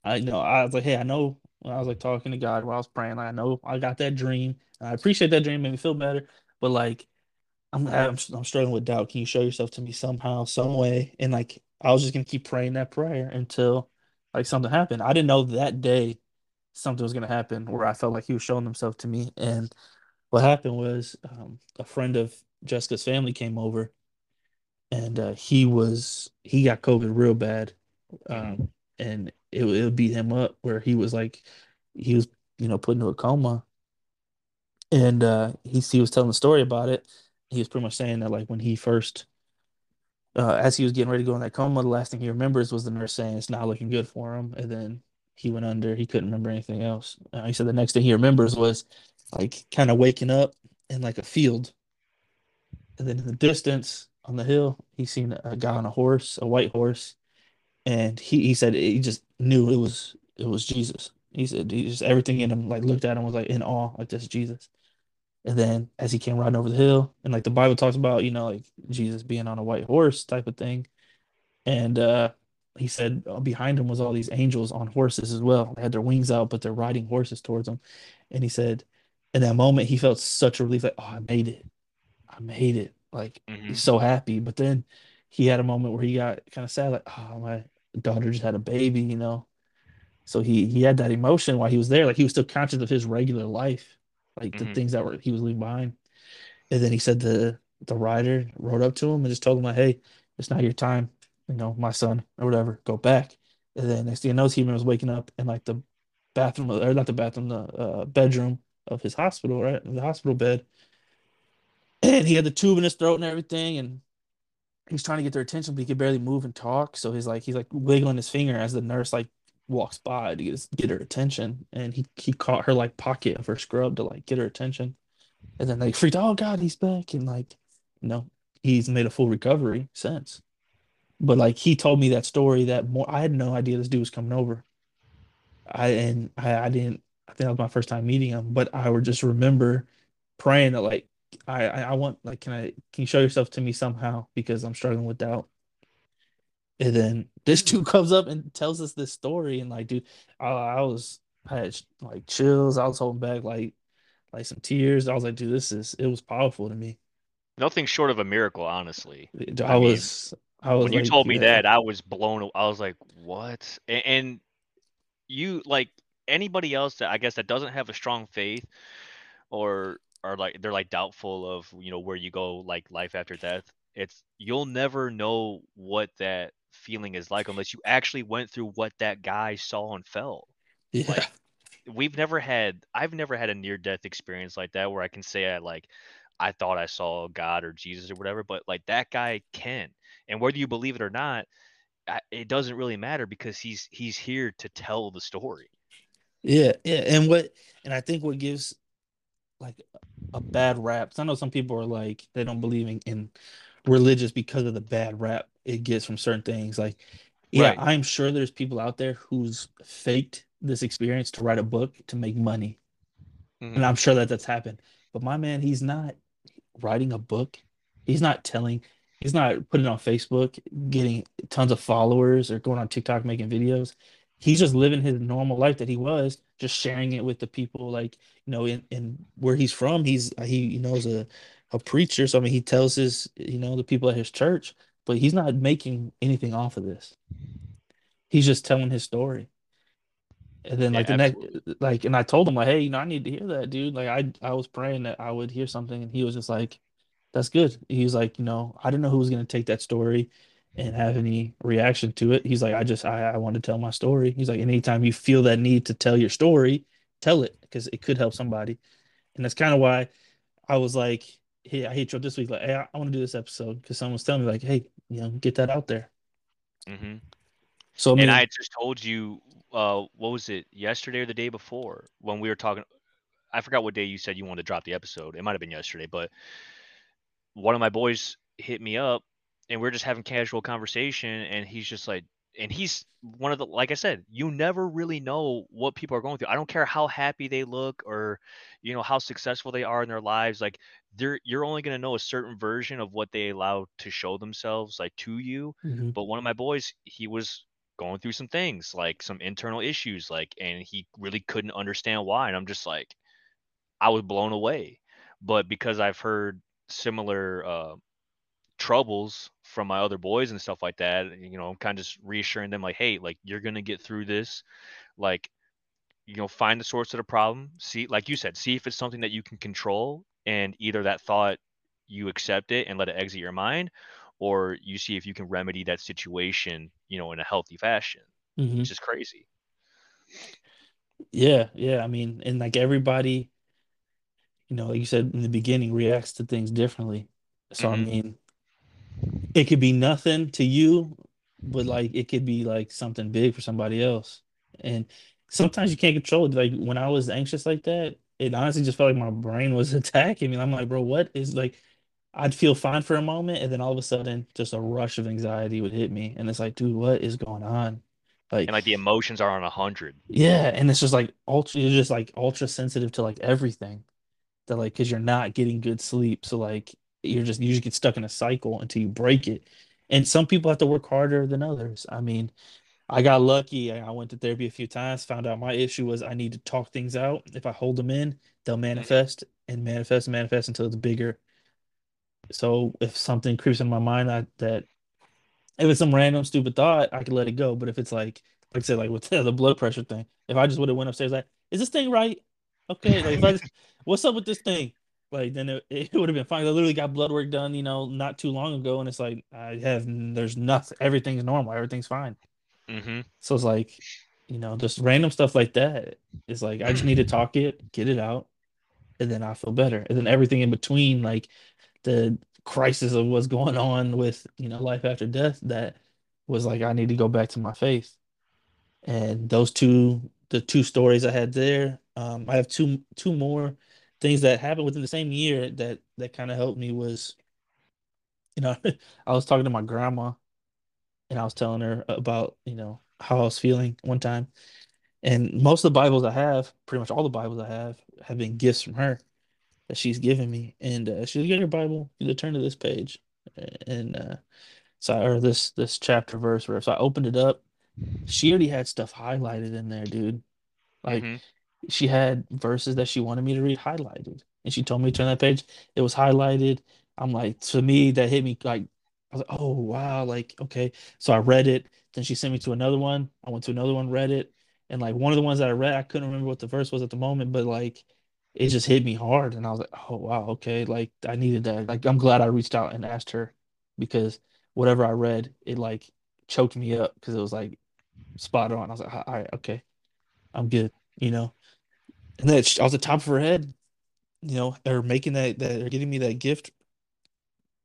I know I was like, hey, I know I was like talking to God while I was praying, like I know I got that dream. I appreciate that dream, made me feel better, but like I'm, I'm I'm struggling with doubt. Can you show yourself to me somehow, some way? And like I was just gonna keep praying that prayer until like something happened. I didn't know that day something was gonna happen where I felt like he was showing himself to me. And what happened was um, a friend of Jessica's family came over, and uh, he was he got COVID real bad, um, and it, it beat him up where he was like he was you know put into a coma and uh, he he was telling the story about it. He was pretty much saying that like when he first, uh, as he was getting ready to go in that coma, the last thing he remembers was the nurse saying it's not looking good for him, and then he went under. He couldn't remember anything else. Uh, he said the next thing he remembers was like kind of waking up in like a field, and then in the distance on the hill, he seen a guy on a horse, a white horse, and he he said he just knew it was it was Jesus. He said he just everything in him like looked at him was like in awe, like this is Jesus. And then as he came riding over the hill, and like the Bible talks about, you know, like Jesus being on a white horse type of thing. And uh he said uh, behind him was all these angels on horses as well. They had their wings out, but they're riding horses towards him. And he said in that moment he felt such a relief, like, oh, I made it. I made it. Like he's hmm so happy. But then he had a moment where he got kind of sad, like, oh, my daughter just had a baby, you know. So he he had that emotion while he was there. Like he was still conscious of his regular life, like the hmm things that were he was leaving behind. And then he said the the rider rode up to him and just told him like, "Hey, it's not your time, you know, my son or whatever. Go back." And then next thing you know, he was waking up in like the bathroom or not the bathroom, the uh, bedroom of his hospital, right, the hospital bed, and he had the tube in his throat and everything, and he's trying to get their attention, but he could barely move and talk. So he's like he's like wiggling his finger as the nurse like walks by to get, his, get her attention, and he he caught her like pocket of her scrub to like get her attention. And then they freaked, oh God, he's back. And like, you know, he's made a full recovery since. But like he told me that story that more I had no idea this dude was coming over. I and I, I didn't I think that was my first time meeting him, but I would just remember praying that like I, I I want like can I can you show yourself to me somehow because I'm struggling with doubt. And then this dude comes up and tells us this story and like dude I, I was I had like chills. I was holding back like like some tears. I was like, dude, this is it was powerful to me. Nothing short of a miracle, honestly. I I mean, was I was when you told me yeah, that, I was blown. I was like, "What?" And, and you like anybody else that I guess that doesn't have a strong faith or are like they're like doubtful of you know where you go like life after death. It's you'll never know what that feeling is like unless you actually went through what that guy saw and felt. yeah, Like we've never had I've never had a near death experience like that where I can say I like I thought I saw God or Jesus or whatever, but like that guy can. And whether you believe it or not, it doesn't really matter because he's he's here to tell the story. yeah, yeah. And what and I think what gives like a bad rap. 'cause I know some people are like they don't believe in, in religious because of the bad rap it gets from certain things. Like, yeah, Right. I'm sure there's people out there who's faked this experience to write a book to make money, and hmm I'm sure that that's happened. But my man, he's not. writing a book. He's not telling, he's not putting it on Facebook, getting tons of followers or going on TikTok making videos. He's just living his normal life that he was, just sharing it with the people like, you know, in, in where he's from. He's he you know is a a preacher. So I mean he tells his, you know, the people at his church, but he's not making anything off of this. He's just telling his story. And then Yeah, like the next like and I told him like, hey, you know, I need to hear that, dude. Like I I was praying that I would hear something and he was just like, That's good. He's like, you know, I didn't know who was gonna take that story and have any reaction to it. He's like, I just I, I want to tell my story. He's like, anytime you feel that need to tell your story, tell it because it could help somebody. And that's kind of why I was like, Hey, I hit you up this week, like, hey, I, I want to do this episode because someone was telling me, like, hey, you know, get that out there. hmm So I And I had just told you, uh, what was it, yesterday or the day before when we were talking. I forgot what day you said you wanted to drop the episode. It might have been yesterday, but one of my boys hit me up and we are just having casual conversation and he's just like and he's one of the like I said, you never really know what people are going through. I don't care how happy they look or you know how successful they are in their lives. Like they're you're only going to know a certain version of what they allow to show themselves like to you. hmm But one of my boys, he was going through some things, like some internal issues like and he really couldn't understand why and I'm just like I was blown away. But because I've heard similar uh troubles from my other boys and stuff like that, you know, I'm kind of just reassuring them like, hey, like you're gonna get through this. Like, you know, find the source of the problem. See, like you said, see if it's something that you can control, and either that thought you accept it and let it exit your mind, or you see if you can remedy that situation, you know, in a healthy fashion. hmm It's just crazy. Yeah, yeah. I mean, and like everybody, you know, like you said in the beginning, reacts to things differently. So I hmm mean, it could be nothing to you, but like it could be like something big for somebody else. And sometimes you can't control it. Like when I was anxious like that, it honestly just felt like my brain was attacking me. I'm like, bro, what is like I'd feel fine for a moment, and then all of a sudden just a rush of anxiety would hit me. And it's like, dude, what is going on? And Like, like the emotions are on a hundred. yeah, and it's just like ultra you're just like ultra sensitive to like everything. That like because you're not getting good sleep. So like you're just you just get stuck in a cycle until you break it. And some people have to work harder than others. I mean, I got lucky. I went to therapy a few times, found out my issue was I need to talk things out. If I hold them in, they'll hmm manifest and manifest and manifest until it's bigger. So if something creeps in my mind I, that if it's some random stupid thought, I can let it go. But if it's like, like I said, like with the blood pressure thing, if I just would have went upstairs, like, is this thing right? Okay, like if I just, what's up with this thing? Like then it, it would have been fine. I literally got blood work done, you know, not too long ago, and it's like I have there's nothing, everything's normal, everything's fine. hmm So it's like, you know, just random stuff like that. It's like I just need to talk it, get it out, and then I feel better. And then everything in between, like the crisis of what's going on with, you know, life after death, that was like I need to go back to my faith. And those two, the two stories I had there, um, I have two two more things that happened within the same year that that kind of helped me was, you know, I was talking to my grandma and I was telling her about, you know, how I was feeling one time. And most of the Bibles I have, pretty much all the Bibles I have, have been gifts from her that she's given me. And uh, she's get your Bible, you turn to this page, and uh, so or this this chapter verse where so I opened it up. She already had stuff highlighted in there, dude. Like hmm she had verses that she wanted me to read highlighted, and she told me to turn that page. It was highlighted. I'm like, to me, that hit me like, I was like, oh wow, like okay. So I read it. Then she sent me to another one. I went to another one, read it, and like one of the ones that I read, I couldn't remember what the verse was at the moment, but like it just hit me hard, and I was like, oh wow, okay, like I needed that. Like I'm glad I reached out and asked her because whatever I read, it like choked me up because it was like spot on. I was like, all right, okay, I'm good, you know. And then I was the top of her head, you know, or making that that or getting me that gift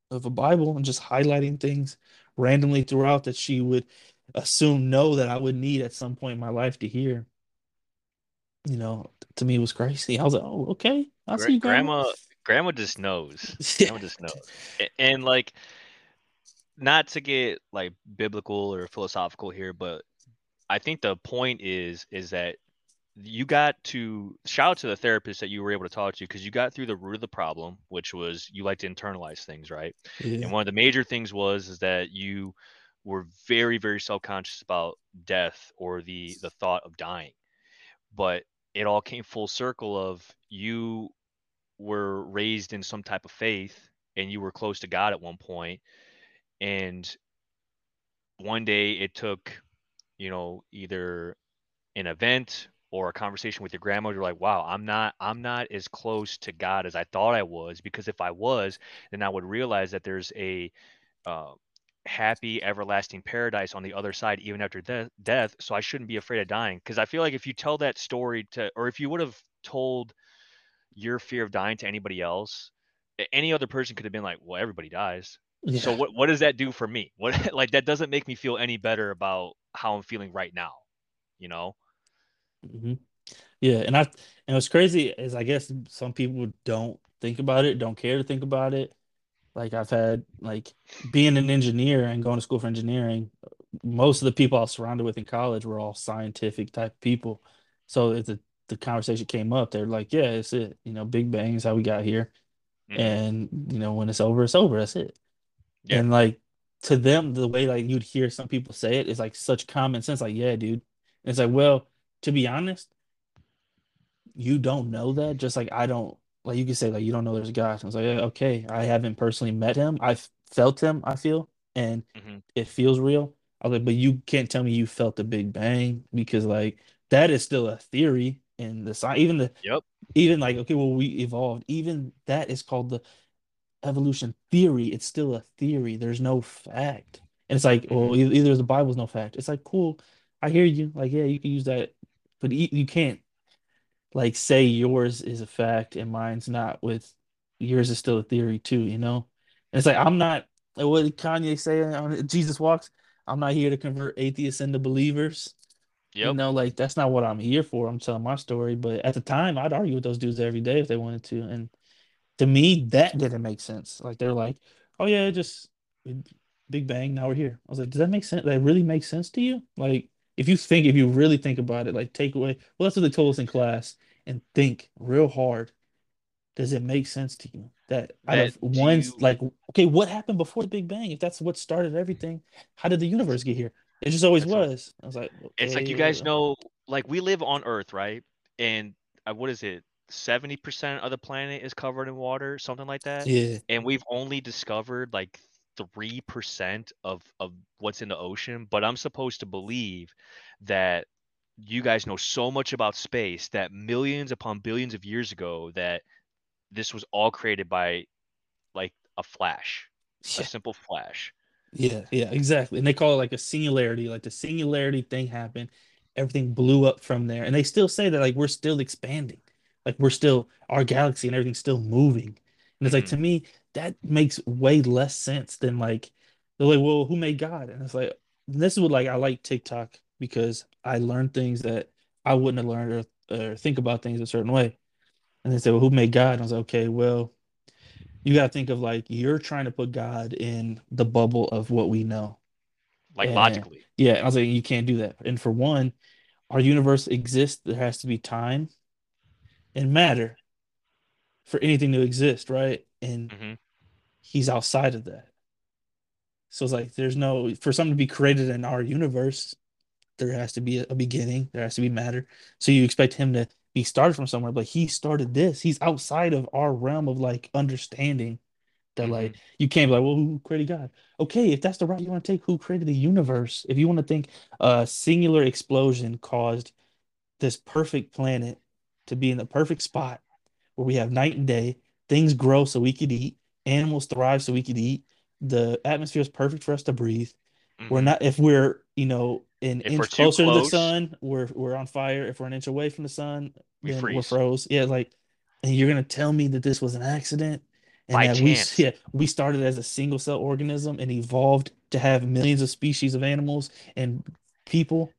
of a Bible and just highlighting things randomly throughout that she would assume know that I would need at some point in my life to hear, you know, to me it was crazy. I was like, oh, okay, I see Grandma. grandma, grandma just knows. Yeah, Grandma just knows. And like, not to get like biblical or philosophical here, but I think the point is is that you got to shout out to the therapist that you were able to talk to because you got through the root of the problem, which was you like to internalize things, right? And one of the major things was is that you were very, very self-conscious about death or the the thought of dying. But it all came full circle of you were raised in some type of faith and you were close to God at one point and one day it took you know either an event or a conversation with your grandma you're like wow i'm not i'm not as close to god as i thought i was because if i was then i would realize that there's a uh, happy everlasting paradise on the other side even after de- death so i shouldn't be afraid of dying. Because i feel like if you tell that story to or if you would have told your fear of dying to anybody else any other person could have been like well everybody dies. So what what does that do for me? What like that doesn't make me feel any better about how i'm feeling right now you know hmm yeah. And I and what's crazy is I guess some people don't think about it, don't care to think about it. Like I've had like being an engineer and going to school for engineering. most of the people I was surrounded with in college were all scientific type people. So if the, the conversation came up, they're like, yeah, it's it. You know, Big Bang is how we got here. Mhm. And, you know, when it's over, it's over. That's it. Yeah. And like to them, the way like you'd hear some people say it is like such common sense. Like, yeah, dude. And it's like, well, to be honest, you don't know that. Just like I don't like you can say like you don't know there's a God. I was like, okay, I haven't personally met him. I've felt him, I feel, and Mhm. it feels real. I was like, but you can't tell me you felt the Big Bang because like that is still a theory in the science. Even the Yep. even like okay, well we evolved. Even that is called the evolution theory. It's still a theory. There's no fact. And it's like, well, Mhm. e- either the Bible's no fact. It's like, cool. I hear you. Like, yeah, you can use that, but you, you can't like say yours is a fact and mine's not with yours is still a theory too, you know? And it's like I'm not like what did Kanye say on Jesus Walks? I'm not here to convert atheists into believers. You Yep. know, like that's not what I'm here for. I'm telling my story. But at the time, I'd argue with those dudes every day if they wanted to. And to me, that didn't make sense. Like they're like, oh yeah, just Big Bang, now we're here. I was like, does that make sense? That really makes sense to you? Like, if you think, if you really think about it, like take away, well, that's what they told us in class, and think real hard. Does it make sense to you that out That of do one's you like, okay, what happened before the Big Bang? If that's what started everything, how did the universe get here? It just always that's was. I was like, it's like you guys know like we live on Earth, right? And uh, what is it? 70% of the planet is covered in water, something like that. yeah, And we've only discovered like 3% of of what's in the ocean, but I'm supposed to believe that you guys know so much about space that millions upon billions of years ago that this was all created by like a flash, a simple flash. Yeah, yeah, exactly. And they call it like a singularity. Like the singularity thing happened, everything blew up from there. And they still say that like we're still expanding. Like we're still our galaxy and everything's still moving. And it's like hmm to me, that makes way less sense than like they're like, well, who made God? And it's like this is what like I like TikTok because I learn things that I wouldn't have learned or, or think about things a certain way. And they say, well, who made God? And I was like, okay, well, you got to think of like you're trying to put God in the bubble of what we know. Like And logically. yeah, I was like, you can't do that. And for one, our universe exists, there has to be time and matter for anything to exist, right? And hmm he's outside of that. So it's like there's no for something to be created in our universe, there has to be a, a beginning, there has to be matter. So you expect him to be started from somewhere, but he started this. He's outside of our realm of like understanding that hmm like you can't be like, well, who created God? Okay, if that's the route you want to take, who created the universe? If you want to think a singular explosion caused this perfect planet to be in the perfect spot where we have night and day, things grow so we could eat, animals thrive so we could eat, the atmosphere is perfect for us to breathe. We're hmm not if we're, you know, an If inch closer to the sun, we're we're on fire. If we're an inch away from the sun, we then we're froze. Yeah, like, and you're gonna tell me that this was an accident and by that we chance. yeah, we started as a single cell organism and evolved to have millions of species of animals and people.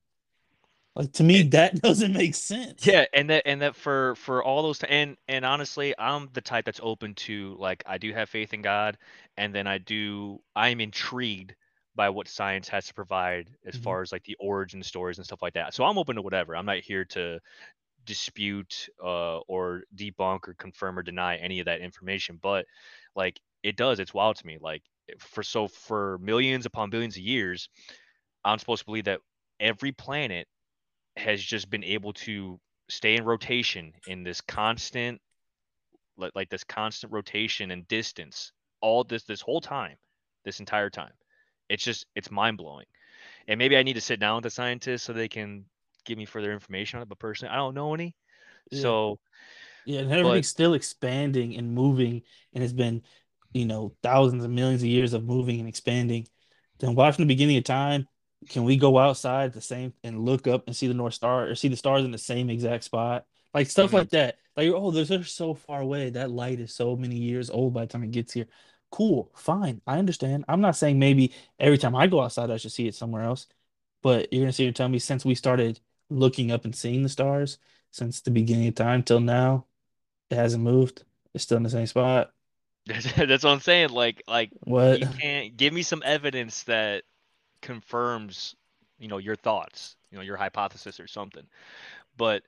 Like to me, Eh, that doesn't make sense. Yeah, and that and that for for all those and and honestly, I'm the type that's open to like I do have faith in God, and then I do I'm intrigued by what science has to provide as Mhm. far as like the origin stories and stuff like that. So I'm open to whatever. I'm not here to dispute uh, or debunk or confirm or deny any of that information, but like it does, it's wild to me. Like for so for millions upon billions of years, I'm supposed to believe that every planet has just been able to stay in rotation in this constant like, like this constant rotation and distance all this this whole time this entire time it's just it's mind-blowing and maybe i need to sit down with the scientists so they can give me further information on it but personally i don't know any Yeah. so Yeah, and but everything's still expanding and moving, and it's been, you know, thousands and millions of years of moving and expanding. Then why from the beginning of time, can we go outside the same and look up and see the North Star or see the stars in the same exact spot? Like stuff mhm, like that. Like, oh, they're, they're so far away. That light is so many years old by the time it gets here. Cool, fine. I understand. I'm not saying maybe every time I go outside, I should see it somewhere else. But you're gonna sit here and tell me since we started looking up and seeing the stars since the beginning of time till now it hasn't moved. It's still in the same spot. that's, that's what i'm saying like like What? you can't give me some evidence that confirms, you know, your thoughts, you know, your hypothesis or something. But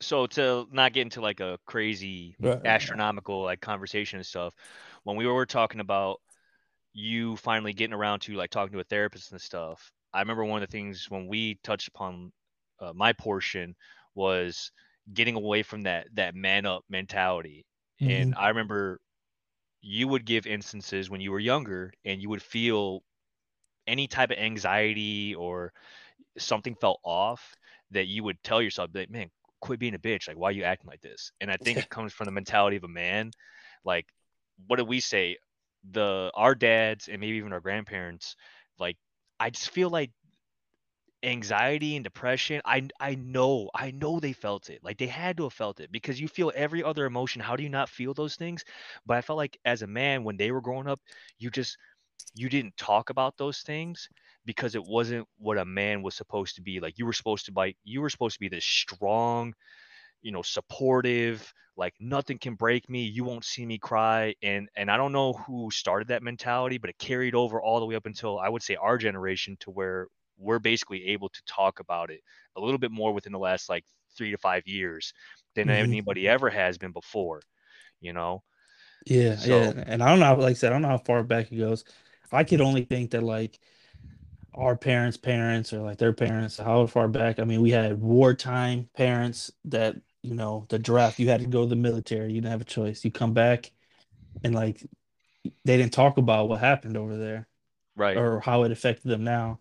so to not get into like a crazy Right, astronomical like conversation and stuff, when we were talking about you finally getting around to like talking to a therapist and stuff, I remember one of the things when we touched upon uh, my portion was getting away from that that man up mentality. And Mhm. I remember you would give instances when you were younger and you would feel any type of anxiety or something felt off that you would tell yourself that man quit being a bitch. Like why are you acting like this? And i think it comes from the mentality of a man. Like what do we say? The our dads and maybe even our grandparents like i just feel like anxiety and depression i i know i know they felt it. Like they had to have felt it because you feel every other emotion. How do you not feel those things? But i felt like as a man when they were growing up you just you didn't talk about those things because it wasn't what a man was supposed to be like you were supposed to like you were supposed to be this strong you know supportive like nothing can break me you won't see me cry and and i don't know who started that mentality but it carried over all the way up until i would say our generation to where we're basically able to talk about it a little bit more within the last like three to five years than Mhm. anybody ever has been before you know Yeah, yeah, and I don't know, like I said, I don't know how far back it goes. I could only think that like our parents' parents or like their parents, how far back. I mean, we had wartime parents that, you know, the draft, you had to go to the military, you didn't have a choice. You come back and like they didn't talk about what happened over there right or how it affected them now.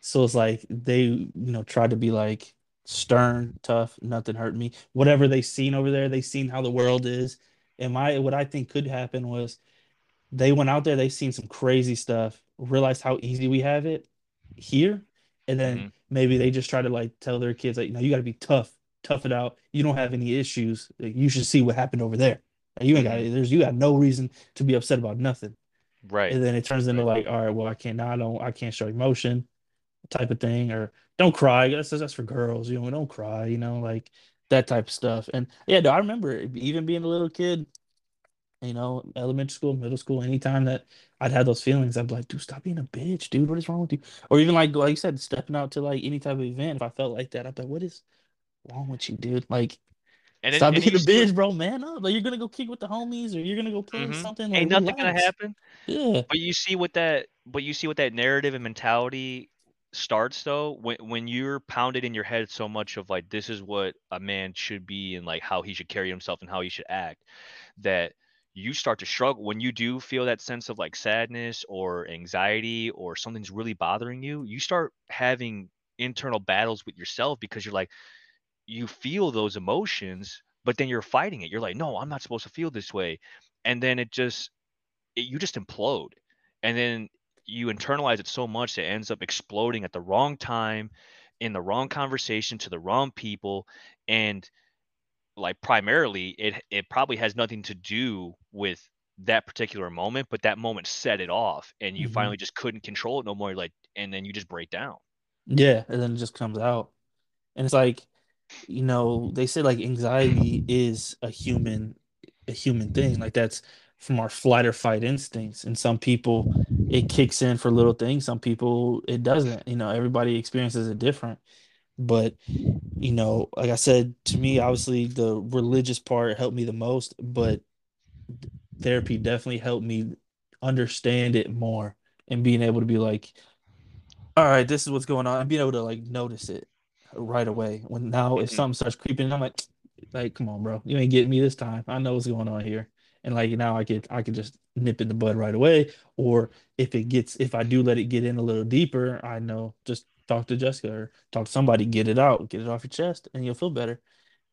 So it's like they, you know, tried to be like stern, tough, nothing hurt me. Whatever they seen over there, they seen how the world is. And my what I think could happen was they went out there, they seen some crazy stuff, realized how easy we have it here, and then hmm maybe they just try to like tell their kids like, you know, you got to be tough, tough it out. You don't have any issues. You should see what happened over there. You ain't got hmm there's you got no reason to be upset about nothing. right And then it turns into like, all right, well, I can't now I don't I can't show emotion type of thing, or don't cry. That's that's for girls, you know, don't cry, you know, like that type of stuff. And yeah, no, I remember even being a little kid you know, elementary school, middle school, anytime that I'd have those feelings, I'd be like, dude, stop being a bitch, dude. What is wrong with you? Or even like like you said, stepping out to like any type of event. If I felt like that, I'd be like, what is wrong with you, dude? Like, and then stop and being a bitch, bro. Man up. Like you're gonna go kick with the homies or you're gonna go play hmm something. Like ain't nothing gonna happen Yeah. But you see what that but you see what that narrative and mentality starts though when when you're pounded in your head so much of like this is what a man should be and like how he should carry himself and how he should act that you start to struggle. When you do feel that sense of like sadness or anxiety or something's really bothering you you start having internal battles with yourself because you're like you feel those emotions but then you're fighting it. You're like no i'm not supposed to feel this way. And then it just it, you just implode. And then you internalize it so much that it ends up exploding at the wrong time in the wrong conversation to the wrong people and like primarily it it probably has nothing to do with that particular moment but that moment set it off and you hmm finally just couldn't control it no more like and then you just break down Yeah. And then it just comes out. And it's like, you know, they say like anxiety is a human a human thing. Like that's from our flight or fight instincts. And some people it kicks in for little things. Some people it doesn't. You know, everybody experiences it different. But, you know, like I said, to me, obviously the religious part helped me the most, but therapy definitely helped me understand it more and being able to be like, all right, this is what's going on, and being able to like notice it right away. When now if hmm something starts creeping, I'm like, like, come on, bro, you ain't getting me this time. I know what's going on here, and like now I could I could just nip in the bud right away. Or if it gets if I do let it get in a little deeper, I know just talk to Jessica or talk to somebody, get it out, get it off your chest, and you'll feel better.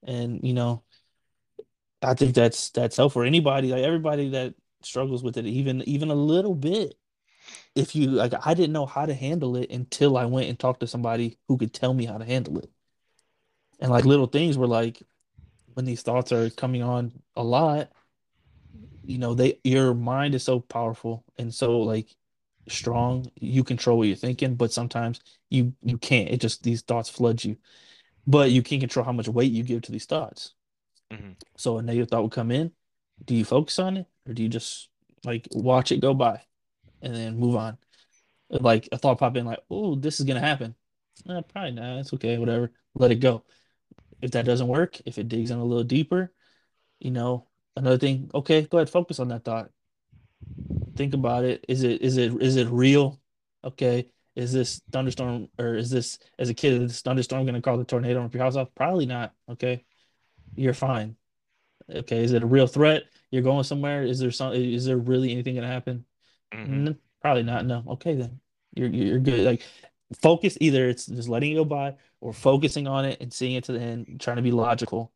And you know, I think that's that's helpful for anybody, like everybody that struggles with it, even even a little bit if you like I didn't know how to handle it until I went and talked to somebody who could tell me how to handle it. And like little things were like when these thoughts are coming on a lot, you know, they your mind is so powerful and so like strong, you control what you're thinking, but sometimes you you can't. It just these thoughts flood you. But you can't control how much weight you give to these thoughts. hmm So a negative thought will come in. Do you focus on it or do you just like watch it go by and then move on? like a thought pop in like, oh, this is gonna happen. Eh, probably not. It's okay, whatever. Let it go. If that doesn't work, if it digs in a little deeper, you know, another thing, okay, go ahead, focus on that thought. Think about it. Is it is it is it real? Okay. Is this thunderstorm or is this as a kid, is this thunderstorm gonna cause a tornado and rip your house off? Probably not. Okay. You're fine. Okay. Is it a real threat? You're going somewhere? Is there some is there really anything gonna happen? hmm Mm, probably not. No. Okay then. You're you're good. Like focus either it's just letting it go by or focusing on it and seeing it to the end, trying to be logical.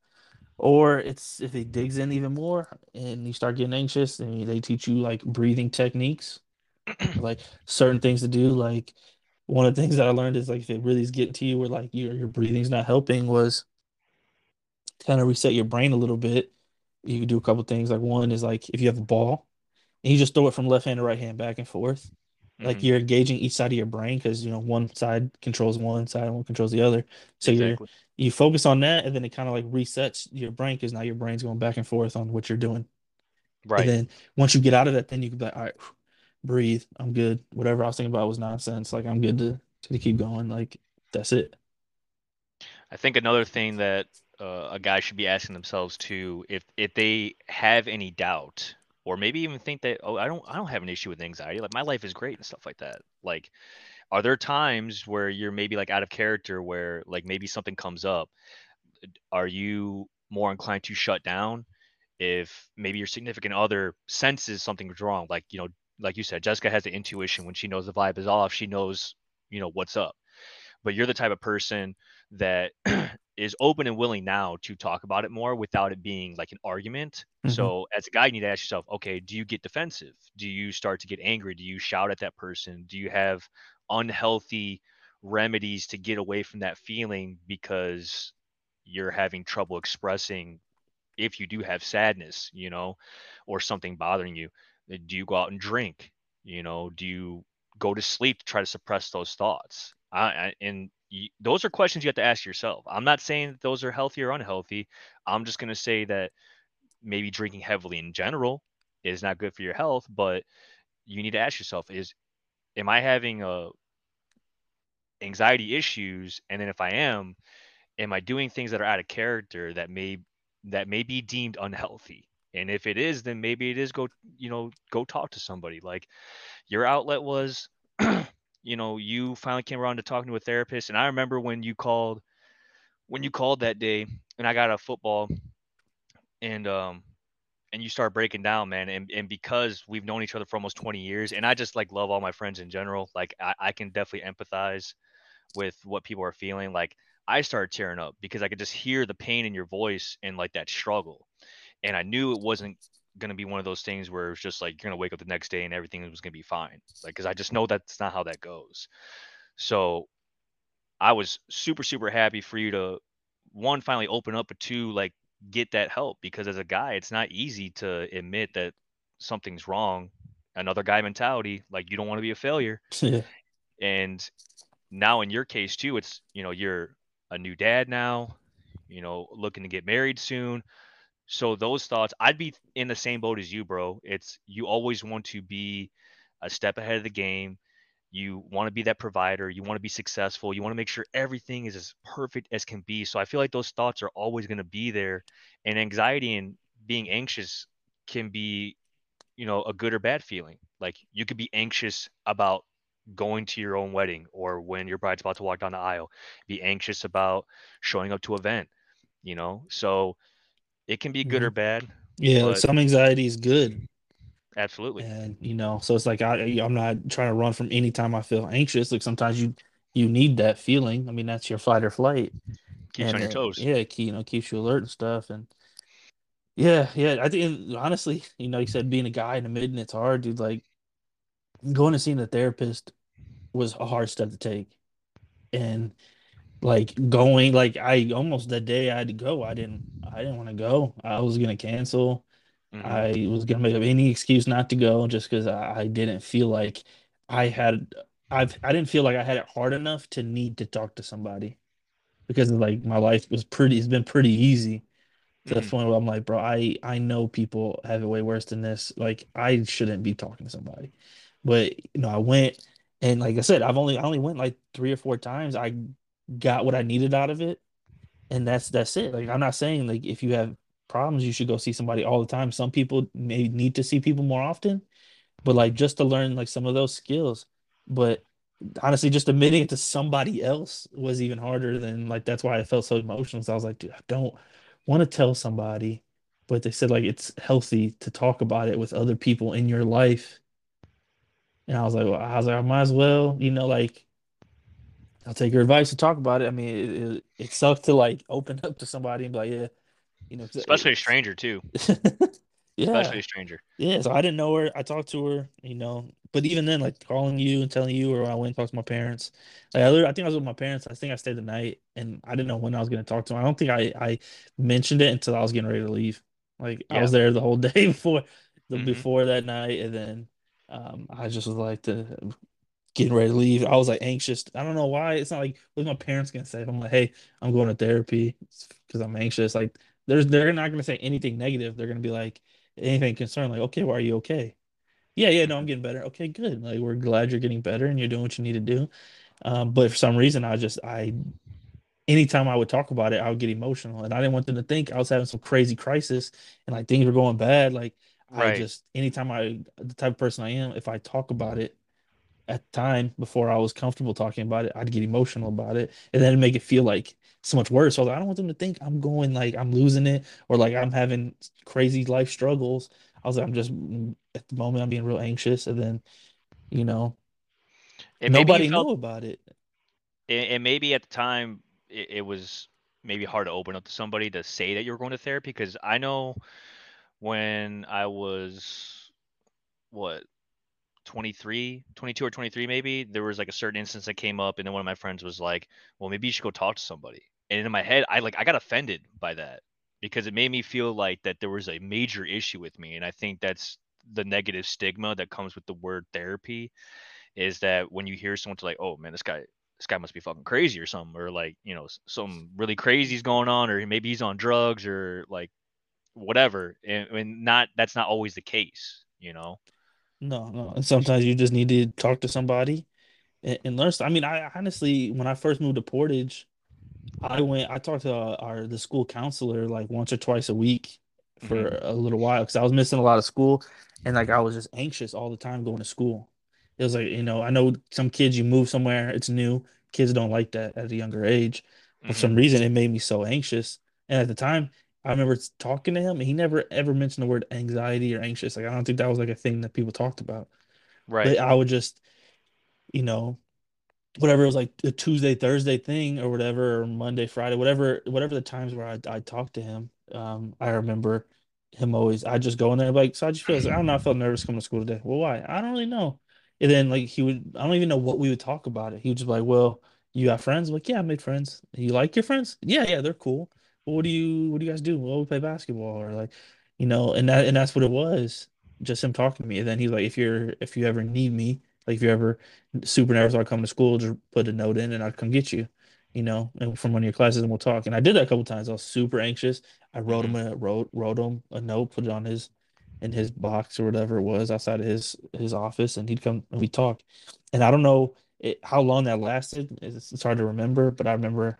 Or it's if it digs in even more and you start getting anxious and they teach you like breathing techniques, like certain things to do. Like one of the things that I learned is like if it really is getting to you where like your your breathing's not helping was kind of reset your brain a little bit. You can do a couple things. Like one is like if you have a ball and you just throw it from left hand to right hand back and forth like hmm you're engaging each side of your brain because you know one side controls one side and one controls the other. So you're Exactly. you focus on that and then it kind of like resets your brain because now your brain's going back and forth on what you're doing. Right. And then once you get out of that, then you can be like, all right, breathe. I'm good. Whatever I was thinking about was nonsense. Like I'm good to to keep going. Like that's it. I think another thing that uh, a guy should be asking themselves too, if if they have any doubt, or maybe even think that, oh, I don't I don't have an issue with anxiety, like my life is great and stuff like that. Like, are there times where you're maybe like out of character, where like maybe something comes up? Are you more inclined to shut down if maybe your significant other senses something's wrong? Like, you know, like you said, Jessica has the intuition when she knows the vibe is off, she knows, you know, what's up but you're the type of person that is open and willing now to talk about it more without it being like an argument. hmm So as a guy, you need to ask yourself, okay, do you get defensive? Do you start to get angry? Do you shout at that person? Do you have unhealthy remedies to get away from that feeling because you're having trouble expressing if you do have sadness, you know, or something bothering you? Uh, Do you go out and drink? You know, do you go to sleep to try to suppress those thoughts? I, I, and y those are questions you have to ask yourself. I'm not saying that those are healthy or unhealthy. I'm just going to say that maybe drinking heavily in general is not good for your health, but you need to ask yourself is am I having a anxiety issues and then if I am, am I doing things that are out of character that may that may be deemed unhealthy? And if it is, then maybe it is go, you know, go talk to somebody. Like your outlet was, you know, you finally came around to talking to a therapist. And I remember when you called, when you called that day, and I got a football, and um, and you start breaking down, man. And and because we've known each other for almost 20 years, and I just like love all my friends in general. Like I, I can definitely empathize with what people are feeling. Like I started tearing up because I could just hear the pain in your voice and like that struggle. And I knew it wasn't going to be one of those things where it's just like you're going to wake up the next day and everything was going to be fine. Like, cause I just know that's not how that goes. So I was super, super happy for you to one, finally open up, but two, like get that help because as a guy, it's not easy to admit that something's wrong. Another guy mentality, like you don't want to be a failure. Yeah. And now in your case too, it's you know you're a new dad now, you know looking to get married soon. So those thoughts, I'd be in the same boat as you, bro. It's you always want to be a step ahead of the game. You want to be that provider. You want to be successful. You want to make sure everything is as perfect as can be. So I feel like those thoughts are always going to be there, and anxiety and being anxious can be you know, a good or bad feeling. Like you could be anxious about going to your own wedding or when your bride's about to walk down the aisle, be anxious about showing up to event, you know? So it can be good hmm or bad, Yeah. Some anxiety is good. absolutely And you know, so it's like I I'm not trying to run from any time I feel anxious. Like sometimes you you need that feeling. I mean, that's your fight or flight. keeps you And on your toes. yeah, it, you know, keeps you alert and stuff. And yeah, yeah, I think honestly, you know, you said being a guy in the mid and it's hard, dude. Like going to seeing a therapist was a hard step to take. And like going, like I almost the day I had to go, I didn't I didn't want to go. I was gonna cancel. hmm I was gonna make up any excuse not to go just because I, I didn't feel like I had I've I didn't feel like I had it hard enough to need to talk to somebody because like my life was pretty it's been pretty easy to the hmm point where I'm like, bro, I I know people have it way worse than this. Like I shouldn't be talking to somebody. But you know, I went And like I said, I've only I only went like three or four times. I got what I needed out of it, and that's that's it. Like I'm not saying like if you have problems, you should go see somebody all the time. Some people may need to see people more often, but like just to learn like some of those skills. But honestly, just admitting it to somebody else was even harder than like that's why I felt so emotional. So I was like, dude, I don't want to tell somebody, but they said like it's healthy to talk about it with other people in your life. And I was like, well, I was like, I might as well, you know, like I'll take your advice to talk about it. I mean, it, it, it sucks to like open up to somebody and be like, yeah, you know, especially a stranger too. yeah, especially a stranger. Yeah, so I didn't know her. I talked to her, you know, but even then, like calling you and telling you, or I went and talked to my parents. Like I, I think I was with my parents. I think I stayed the night, and I didn't know when I was going to talk to them. I don't think I I mentioned it until I was getting ready to leave. Like yeah. I was there the whole day before the mm-hmm. before that night, and then um I just was like to getting ready to leave. I was like anxious. I don't know why. It's not like what my parents gonna say. I'm like, hey, I'm going to therapy because I'm anxious. Like, there's they're not gonna say anything negative. They're gonna be like anything concerned. Like, okay, why are you okay? Yeah, yeah, no, I'm getting better. Okay, good. Like, we're glad you're getting better and you're doing what you need to do. Um, but for some reason, I just I anytime I would talk about it, I would get emotional, and I didn't want them to think I was having some crazy crisis and like things were going bad. Like, right. I just anytime I the type of person I am, if I talk about it at the time before I was comfortable talking about it, I'd get emotional about it and then make it feel like so much worse. So I, like, I don't want them to think I'm going like I'm losing it or like I'm having crazy life struggles. I was like, I'm just mm, at the moment I'm being real anxious, and then you know, and nobody felt, knew about it. And maybe at the time it, it was maybe hard to open up to somebody to say that you were going to therapy because I know when I was what 23, 22 or 23 maybe, there was like a certain instance that came up and then one of my friends was like, "Well, maybe you should go talk to somebody." And in my head, I like I got offended by that because it made me feel like that there was a major issue with me and I think that's the negative stigma that comes with the word therapy is that when you hear someone to like, "Oh, man, this guy this guy must be fucking crazy or something or like, you know, some really crazy is going on or maybe he's on drugs or like whatever." And, and not that's not always the case, you know. No, no. And sometimes you just need to talk to somebody and, and learn. I mean, I honestly, when I first moved to Portage, I went. I talked to our, our the school counselor like once or twice a week for mm-hmm. a little while because I was missing a lot of school, and like I was just anxious all the time going to school. It was like you know, I know some kids you move somewhere, it's new. Kids don't like that at a younger age. For mm-hmm. some reason, it made me so anxious. And at the time, I remember talking to him, and he never ever mentioned the word anxiety or anxious. Like I don't think that was like a thing that people talked about. Right. But I would just, you know, whatever it was like a Tuesday, Thursday thing or whatever, or Monday, Friday, whatever, whatever the times where I I talked to him. Um, I remember him always. I just go in there like, so I just feel. Like, I don't know. I felt nervous coming to school today. Well, why? I don't really know. And then like he would. I don't even know what we would talk about it. He would just be like, well, you got friends? I'm like, yeah, I made friends. You like your friends? Yeah, yeah, they're cool what do you what do you guys do? Well, we play basketball or like, you know, and that and that's what it was. Just him talking to me. And then he's like, if you're if you ever need me, like if you're ever super nervous I'll come to school, just put a note in and I'll come get you, you know, and from one of your classes and we'll talk. And I did that a couple times. I was super anxious. I wrote him mm-hmm. a wrote wrote him a note, put it on his in his box or whatever it was outside of his his office, and he'd come and we talk. And I don't know it, how long that lasted. It's, it's hard to remember, but I remember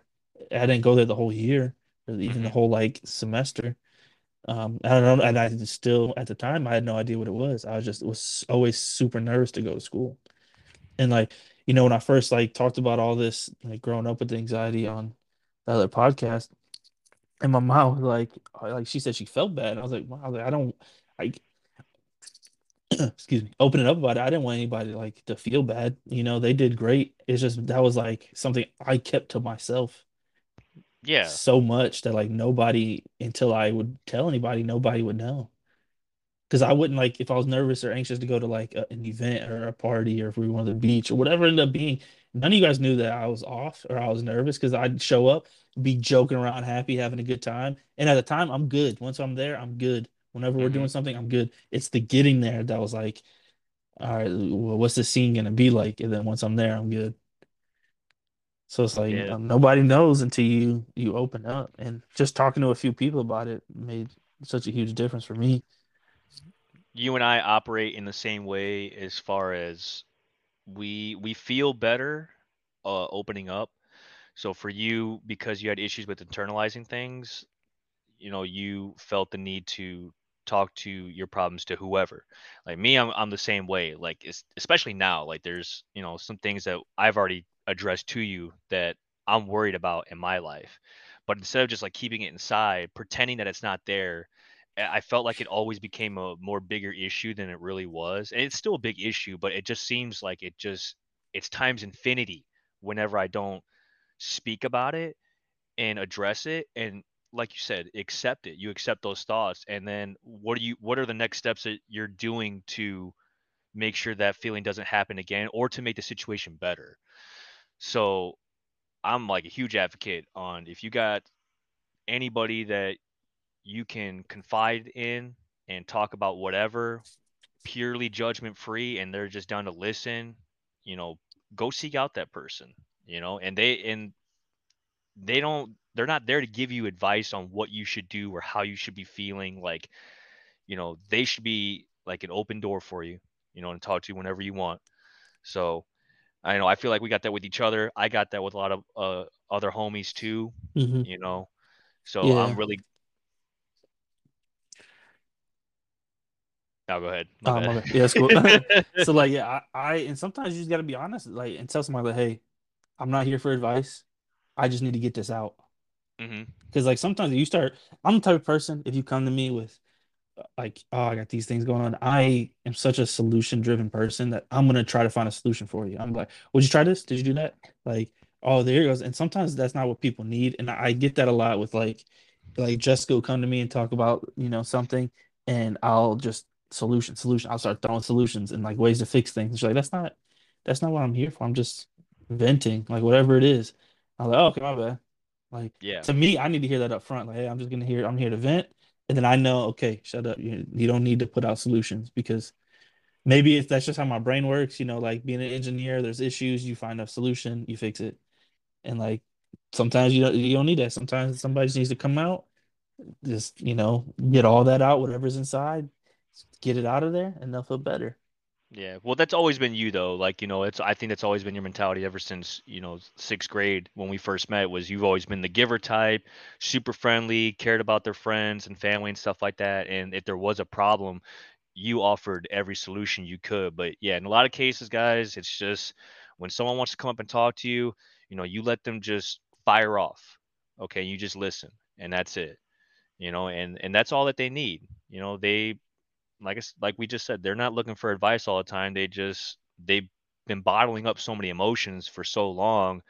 I didn't go there the whole year or even the mm-hmm. whole like semester. Um, I don't know, and I still at the time I had no idea what it was. I was just was always super nervous to go to school, and like you know when I first like talked about all this like growing up with anxiety on the other podcast, and my mom was like like she said she felt bad. I was like, wow, I don't like excuse me, opening up about it. I didn't want anybody like to feel bad. You know, they did great. It's just that was like something I kept to myself yeah so much that like nobody until I would tell anybody, nobody would know. Because I wouldn't like if I was nervous or anxious to go to like a, an event or a party or if we were on the beach or whatever ended up being. None of you guys knew that I was off or I was nervous because I'd show up, be joking around, happy, having a good time. And at the time, I'm good. Once I'm there, I'm good. Whenever we're mm-hmm. doing something, I'm good. It's the getting there that was like, all right, well, what's the scene gonna be like? And then once I'm there, I'm good. So it's like yeah. um, nobody knows until you you open up, and just talking to a few people about it made such a huge difference for me. You and I operate in the same way as far as we we feel better uh, opening up. So for you, because you had issues with internalizing things, you know, you felt the need to talk to your problems to whoever. Like me, I'm I'm the same way. Like it's, especially now, like there's you know some things that I've already addressed to you that I'm worried about in my life. But instead of just like keeping it inside, pretending that it's not there, I felt like it always became a more bigger issue than it really was. And it's still a big issue, but it just seems like it just it's times infinity whenever I don't speak about it and address it and like you said, accept it. You accept those thoughts and then what are you what are the next steps that you're doing to make sure that feeling doesn't happen again or to make the situation better. So I'm like a huge advocate on if you got anybody that you can confide in and talk about whatever purely judgment free and they're just down to listen, you know, go seek out that person, you know, and they and they don't they're not there to give you advice on what you should do or how you should be feeling like you know they should be like an open door for you you know and talk to you whenever you want so i know i feel like we got that with each other i got that with a lot of uh, other homies too mm-hmm. you know so yeah. i'm really I'll oh, go ahead. My um, bad. Yeah, cool. so like, yeah, I, I, and sometimes you just got to be honest, like, and tell somebody like, hey, I'm not here for advice. I just need to get this out. Because mm-hmm. like sometimes you start, I'm the type of person. If you come to me with like, oh, I got these things going on. I am such a solution driven person that I'm gonna try to find a solution for you. I'm like, would you try this? Did you do that? Like, oh, there it goes. And sometimes that's not what people need. And I get that a lot with like, like Jessica will come to me and talk about you know something, and I'll just solution, solution. I'll start throwing solutions and like ways to fix things. She's like, that's not, that's not what I'm here for. I'm just venting, like whatever it is. I'm like, oh, okay, my bad. Like, yeah. To me, I need to hear that up front. Like, hey, I'm just gonna hear. I'm here to vent, and then I know, okay, shut up. You, you don't need to put out solutions because maybe if that's just how my brain works. You know, like being an engineer, there's issues. You find a solution, you fix it, and like sometimes you don't you don't need that. Sometimes somebody just needs to come out, just you know, get all that out, whatever's inside, get it out of there, and they'll feel better. Yeah, well, that's always been you though. Like you know, it's I think that's always been your mentality ever since you know sixth grade when we first met. Was you've always been the giver type, super friendly, cared about their friends and family and stuff like that. And if there was a problem, you offered every solution you could. But yeah, in a lot of cases, guys, it's just when someone wants to come up and talk to you, you know, you let them just fire off. Okay, you just listen, and that's it. You know, and and that's all that they need. You know, they like I, like we just said, they're not looking for advice all the time. They just they've been bottling up so many emotions for so long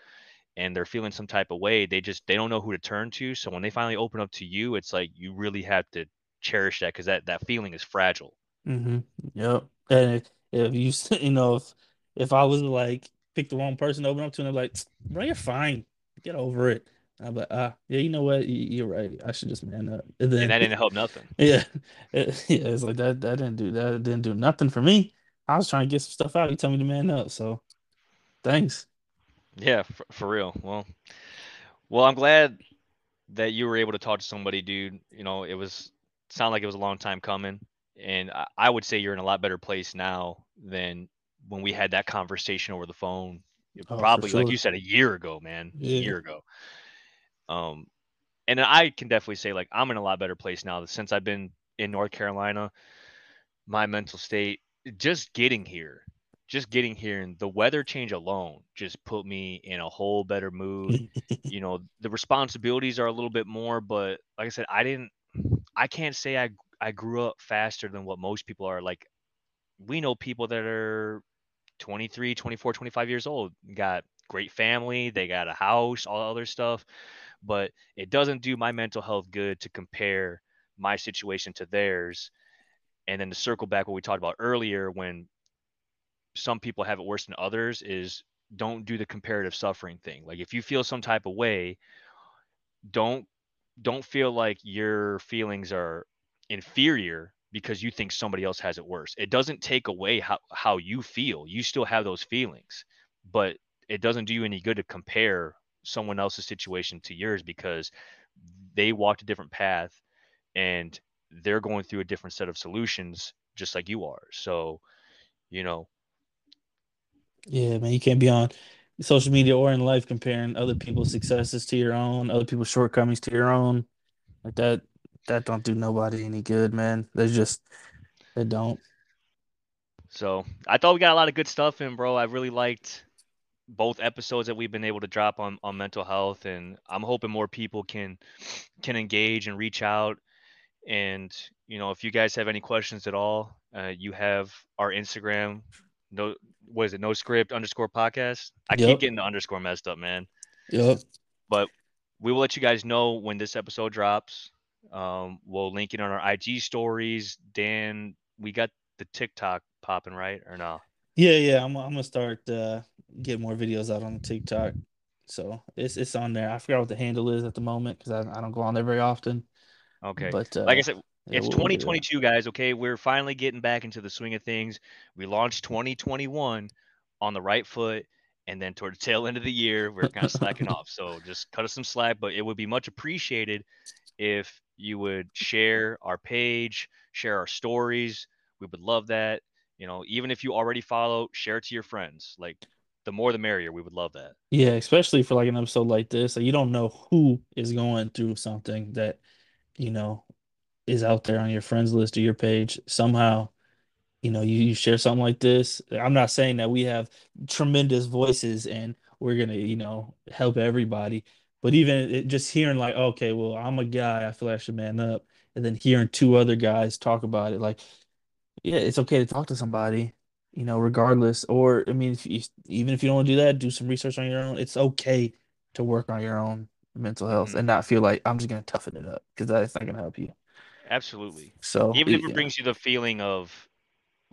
and they're feeling some type of way. They just they don't know who to turn to. So when they finally open up to you it's like you really have to cherish that because that that feeling is fragile. Mm-hmm. yep and if, you you know if if i was like pick the wrong person to open up to and i'm like bro you're fine. Get over it I'm like, ah, yeah, you know what? You're right. I should just man up. And, then, and that didn't help nothing. Yeah, it, yeah. It's like that. That didn't do that. Didn't do nothing for me. I was trying to get some stuff out. You tell me to man up. So, thanks. Yeah, for, for real. Well, well, I'm glad that you were able to talk to somebody, dude. You know, it was sound like it was a long time coming, and I, I would say you're in a lot better place now than when we had that conversation over the phone. Oh, probably, sure. like you said, a year ago, man. Yeah. A year ago. Um, and I can definitely say like I'm in a lot better place now since I've been in North Carolina. My mental state, just getting here, just getting here, and the weather change alone just put me in a whole better mood. you know, the responsibilities are a little bit more, but like I said, I didn't, I can't say I I grew up faster than what most people are. Like, we know people that are 23, 24, 25 years old, got great family, they got a house, all other stuff but it doesn't do my mental health good to compare my situation to theirs. And then to circle back what we talked about earlier, when some people have it worse than others, is don't do the comparative suffering thing. Like if you feel some type of way, don't don't feel like your feelings are inferior because you think somebody else has it worse. It doesn't take away how, how you feel. You still have those feelings, but it doesn't do you any good to compare someone else's situation to yours because they walked a different path and they're going through a different set of solutions just like you are. So, you know, Yeah, man, you can't be on social media or in life comparing other people's successes to your own, other people's shortcomings to your own. Like that, that don't do nobody any good, man. They just, they don't. So I thought we got a lot of good stuff in, bro. I really liked both episodes that we've been able to drop on, on mental health and I'm hoping more people can can engage and reach out and you know if you guys have any questions at all uh, you have our Instagram no what is it no script underscore podcast I Yep. keep getting the underscore messed up man Yep. but we will let you guys know when this episode drops um, we'll link it on our IG stories Dan we got the TikTok popping right or no Yeah, yeah. I'm, I'm gonna start uh get more videos out on TikTok. So it's it's on there. I forgot what the handle is at the moment because I, I don't go on there very often. Okay. But Like I uh, said, it's we'll, we'll get it. 2022, guys. Okay. We're finally getting back into the swing of things. We launched 2021 on the right foot. And then toward the tail end of the year, we're kind of slacking off. So just cut us some slack. But it would be much appreciated if you would share our page, share our stories. We would love that. You know, even if you already follow, share it to your friends. Like the more the merrier. We would love that. Yeah, especially for like an episode like this. Like you don't know who is going through something that, you know, is out there on your friends list or your page. Somehow, you know, you, you share something like this. I'm not saying that we have tremendous voices and we're gonna, you know, help everybody. But even it, just hearing like, okay, well, I'm a guy, I feel like I should man up, and then hearing two other guys talk about it, like, yeah, it's okay to talk to somebody, you know, regardless. Or I mean, if you, even if you don't want to do that, do some research on your own. It's okay to work on your own mental health Mhm. and not feel like I'm just gonna toughen it up because that's not gonna help you. Absolutely. So Even if it yeah, brings you the feeling of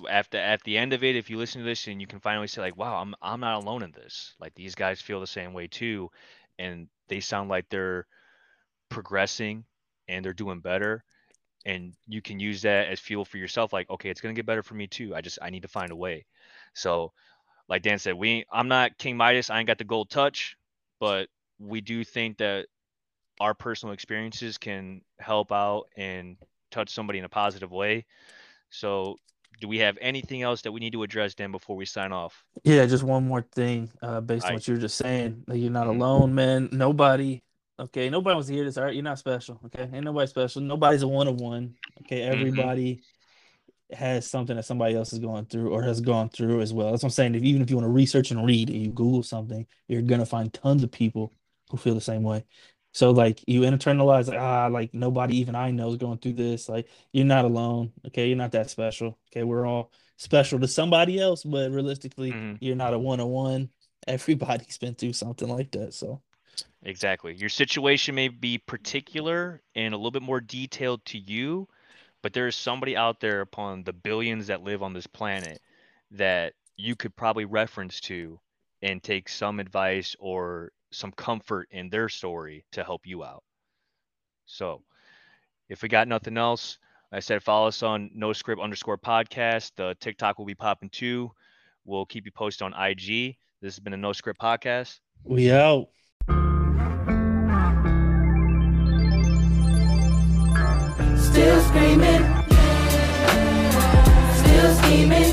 after at the end of it, if you listen to this and you can finally say like, "Wow, I'm I'm not alone in this. Like these guys feel the same way too, and they sound like they're progressing and they're doing better." And you can use that as fuel for yourself. Like, okay, it's gonna get better for me too. I just I need to find a way. So, like Dan said, we I'm not King Midas. I ain't got the gold touch, but we do think that our personal experiences can help out and touch somebody in a positive way. So, do we have anything else that we need to address, Dan, before we sign off? yeah. Just one more thing, uh, based on I what you were just saying, that you're not mhm, alone, man. Nobody, okay, nobody wants to hear this. All right, you're not special. Okay, ain't nobody special. Nobody's a one of one. Okay, mhm, everybody has something that somebody else is going through or has gone through as well. That's what I'm saying. If, even if you want to research and read and you Google something, you're gonna find tons of people who feel the same way. So like you internalize like ah like nobody even I know is going through this. Like you're not alone. Okay, you're not that special. Okay, we're all special to somebody else, but realistically, mhm. you're not a one on one. Everybody's been through something like that. So Exactly. Your situation may be particular and a little bit more detailed to you, but there is somebody out there upon the billions that live on this planet that you could probably reference to and take some advice or some comfort in their story to help you out. So, if we got nothing else, I said follow us on no script underscore podcast. The TikTok will be popping too. We'll keep you posted on IG. This has been a no script podcast. we out. still screaming, still scheming.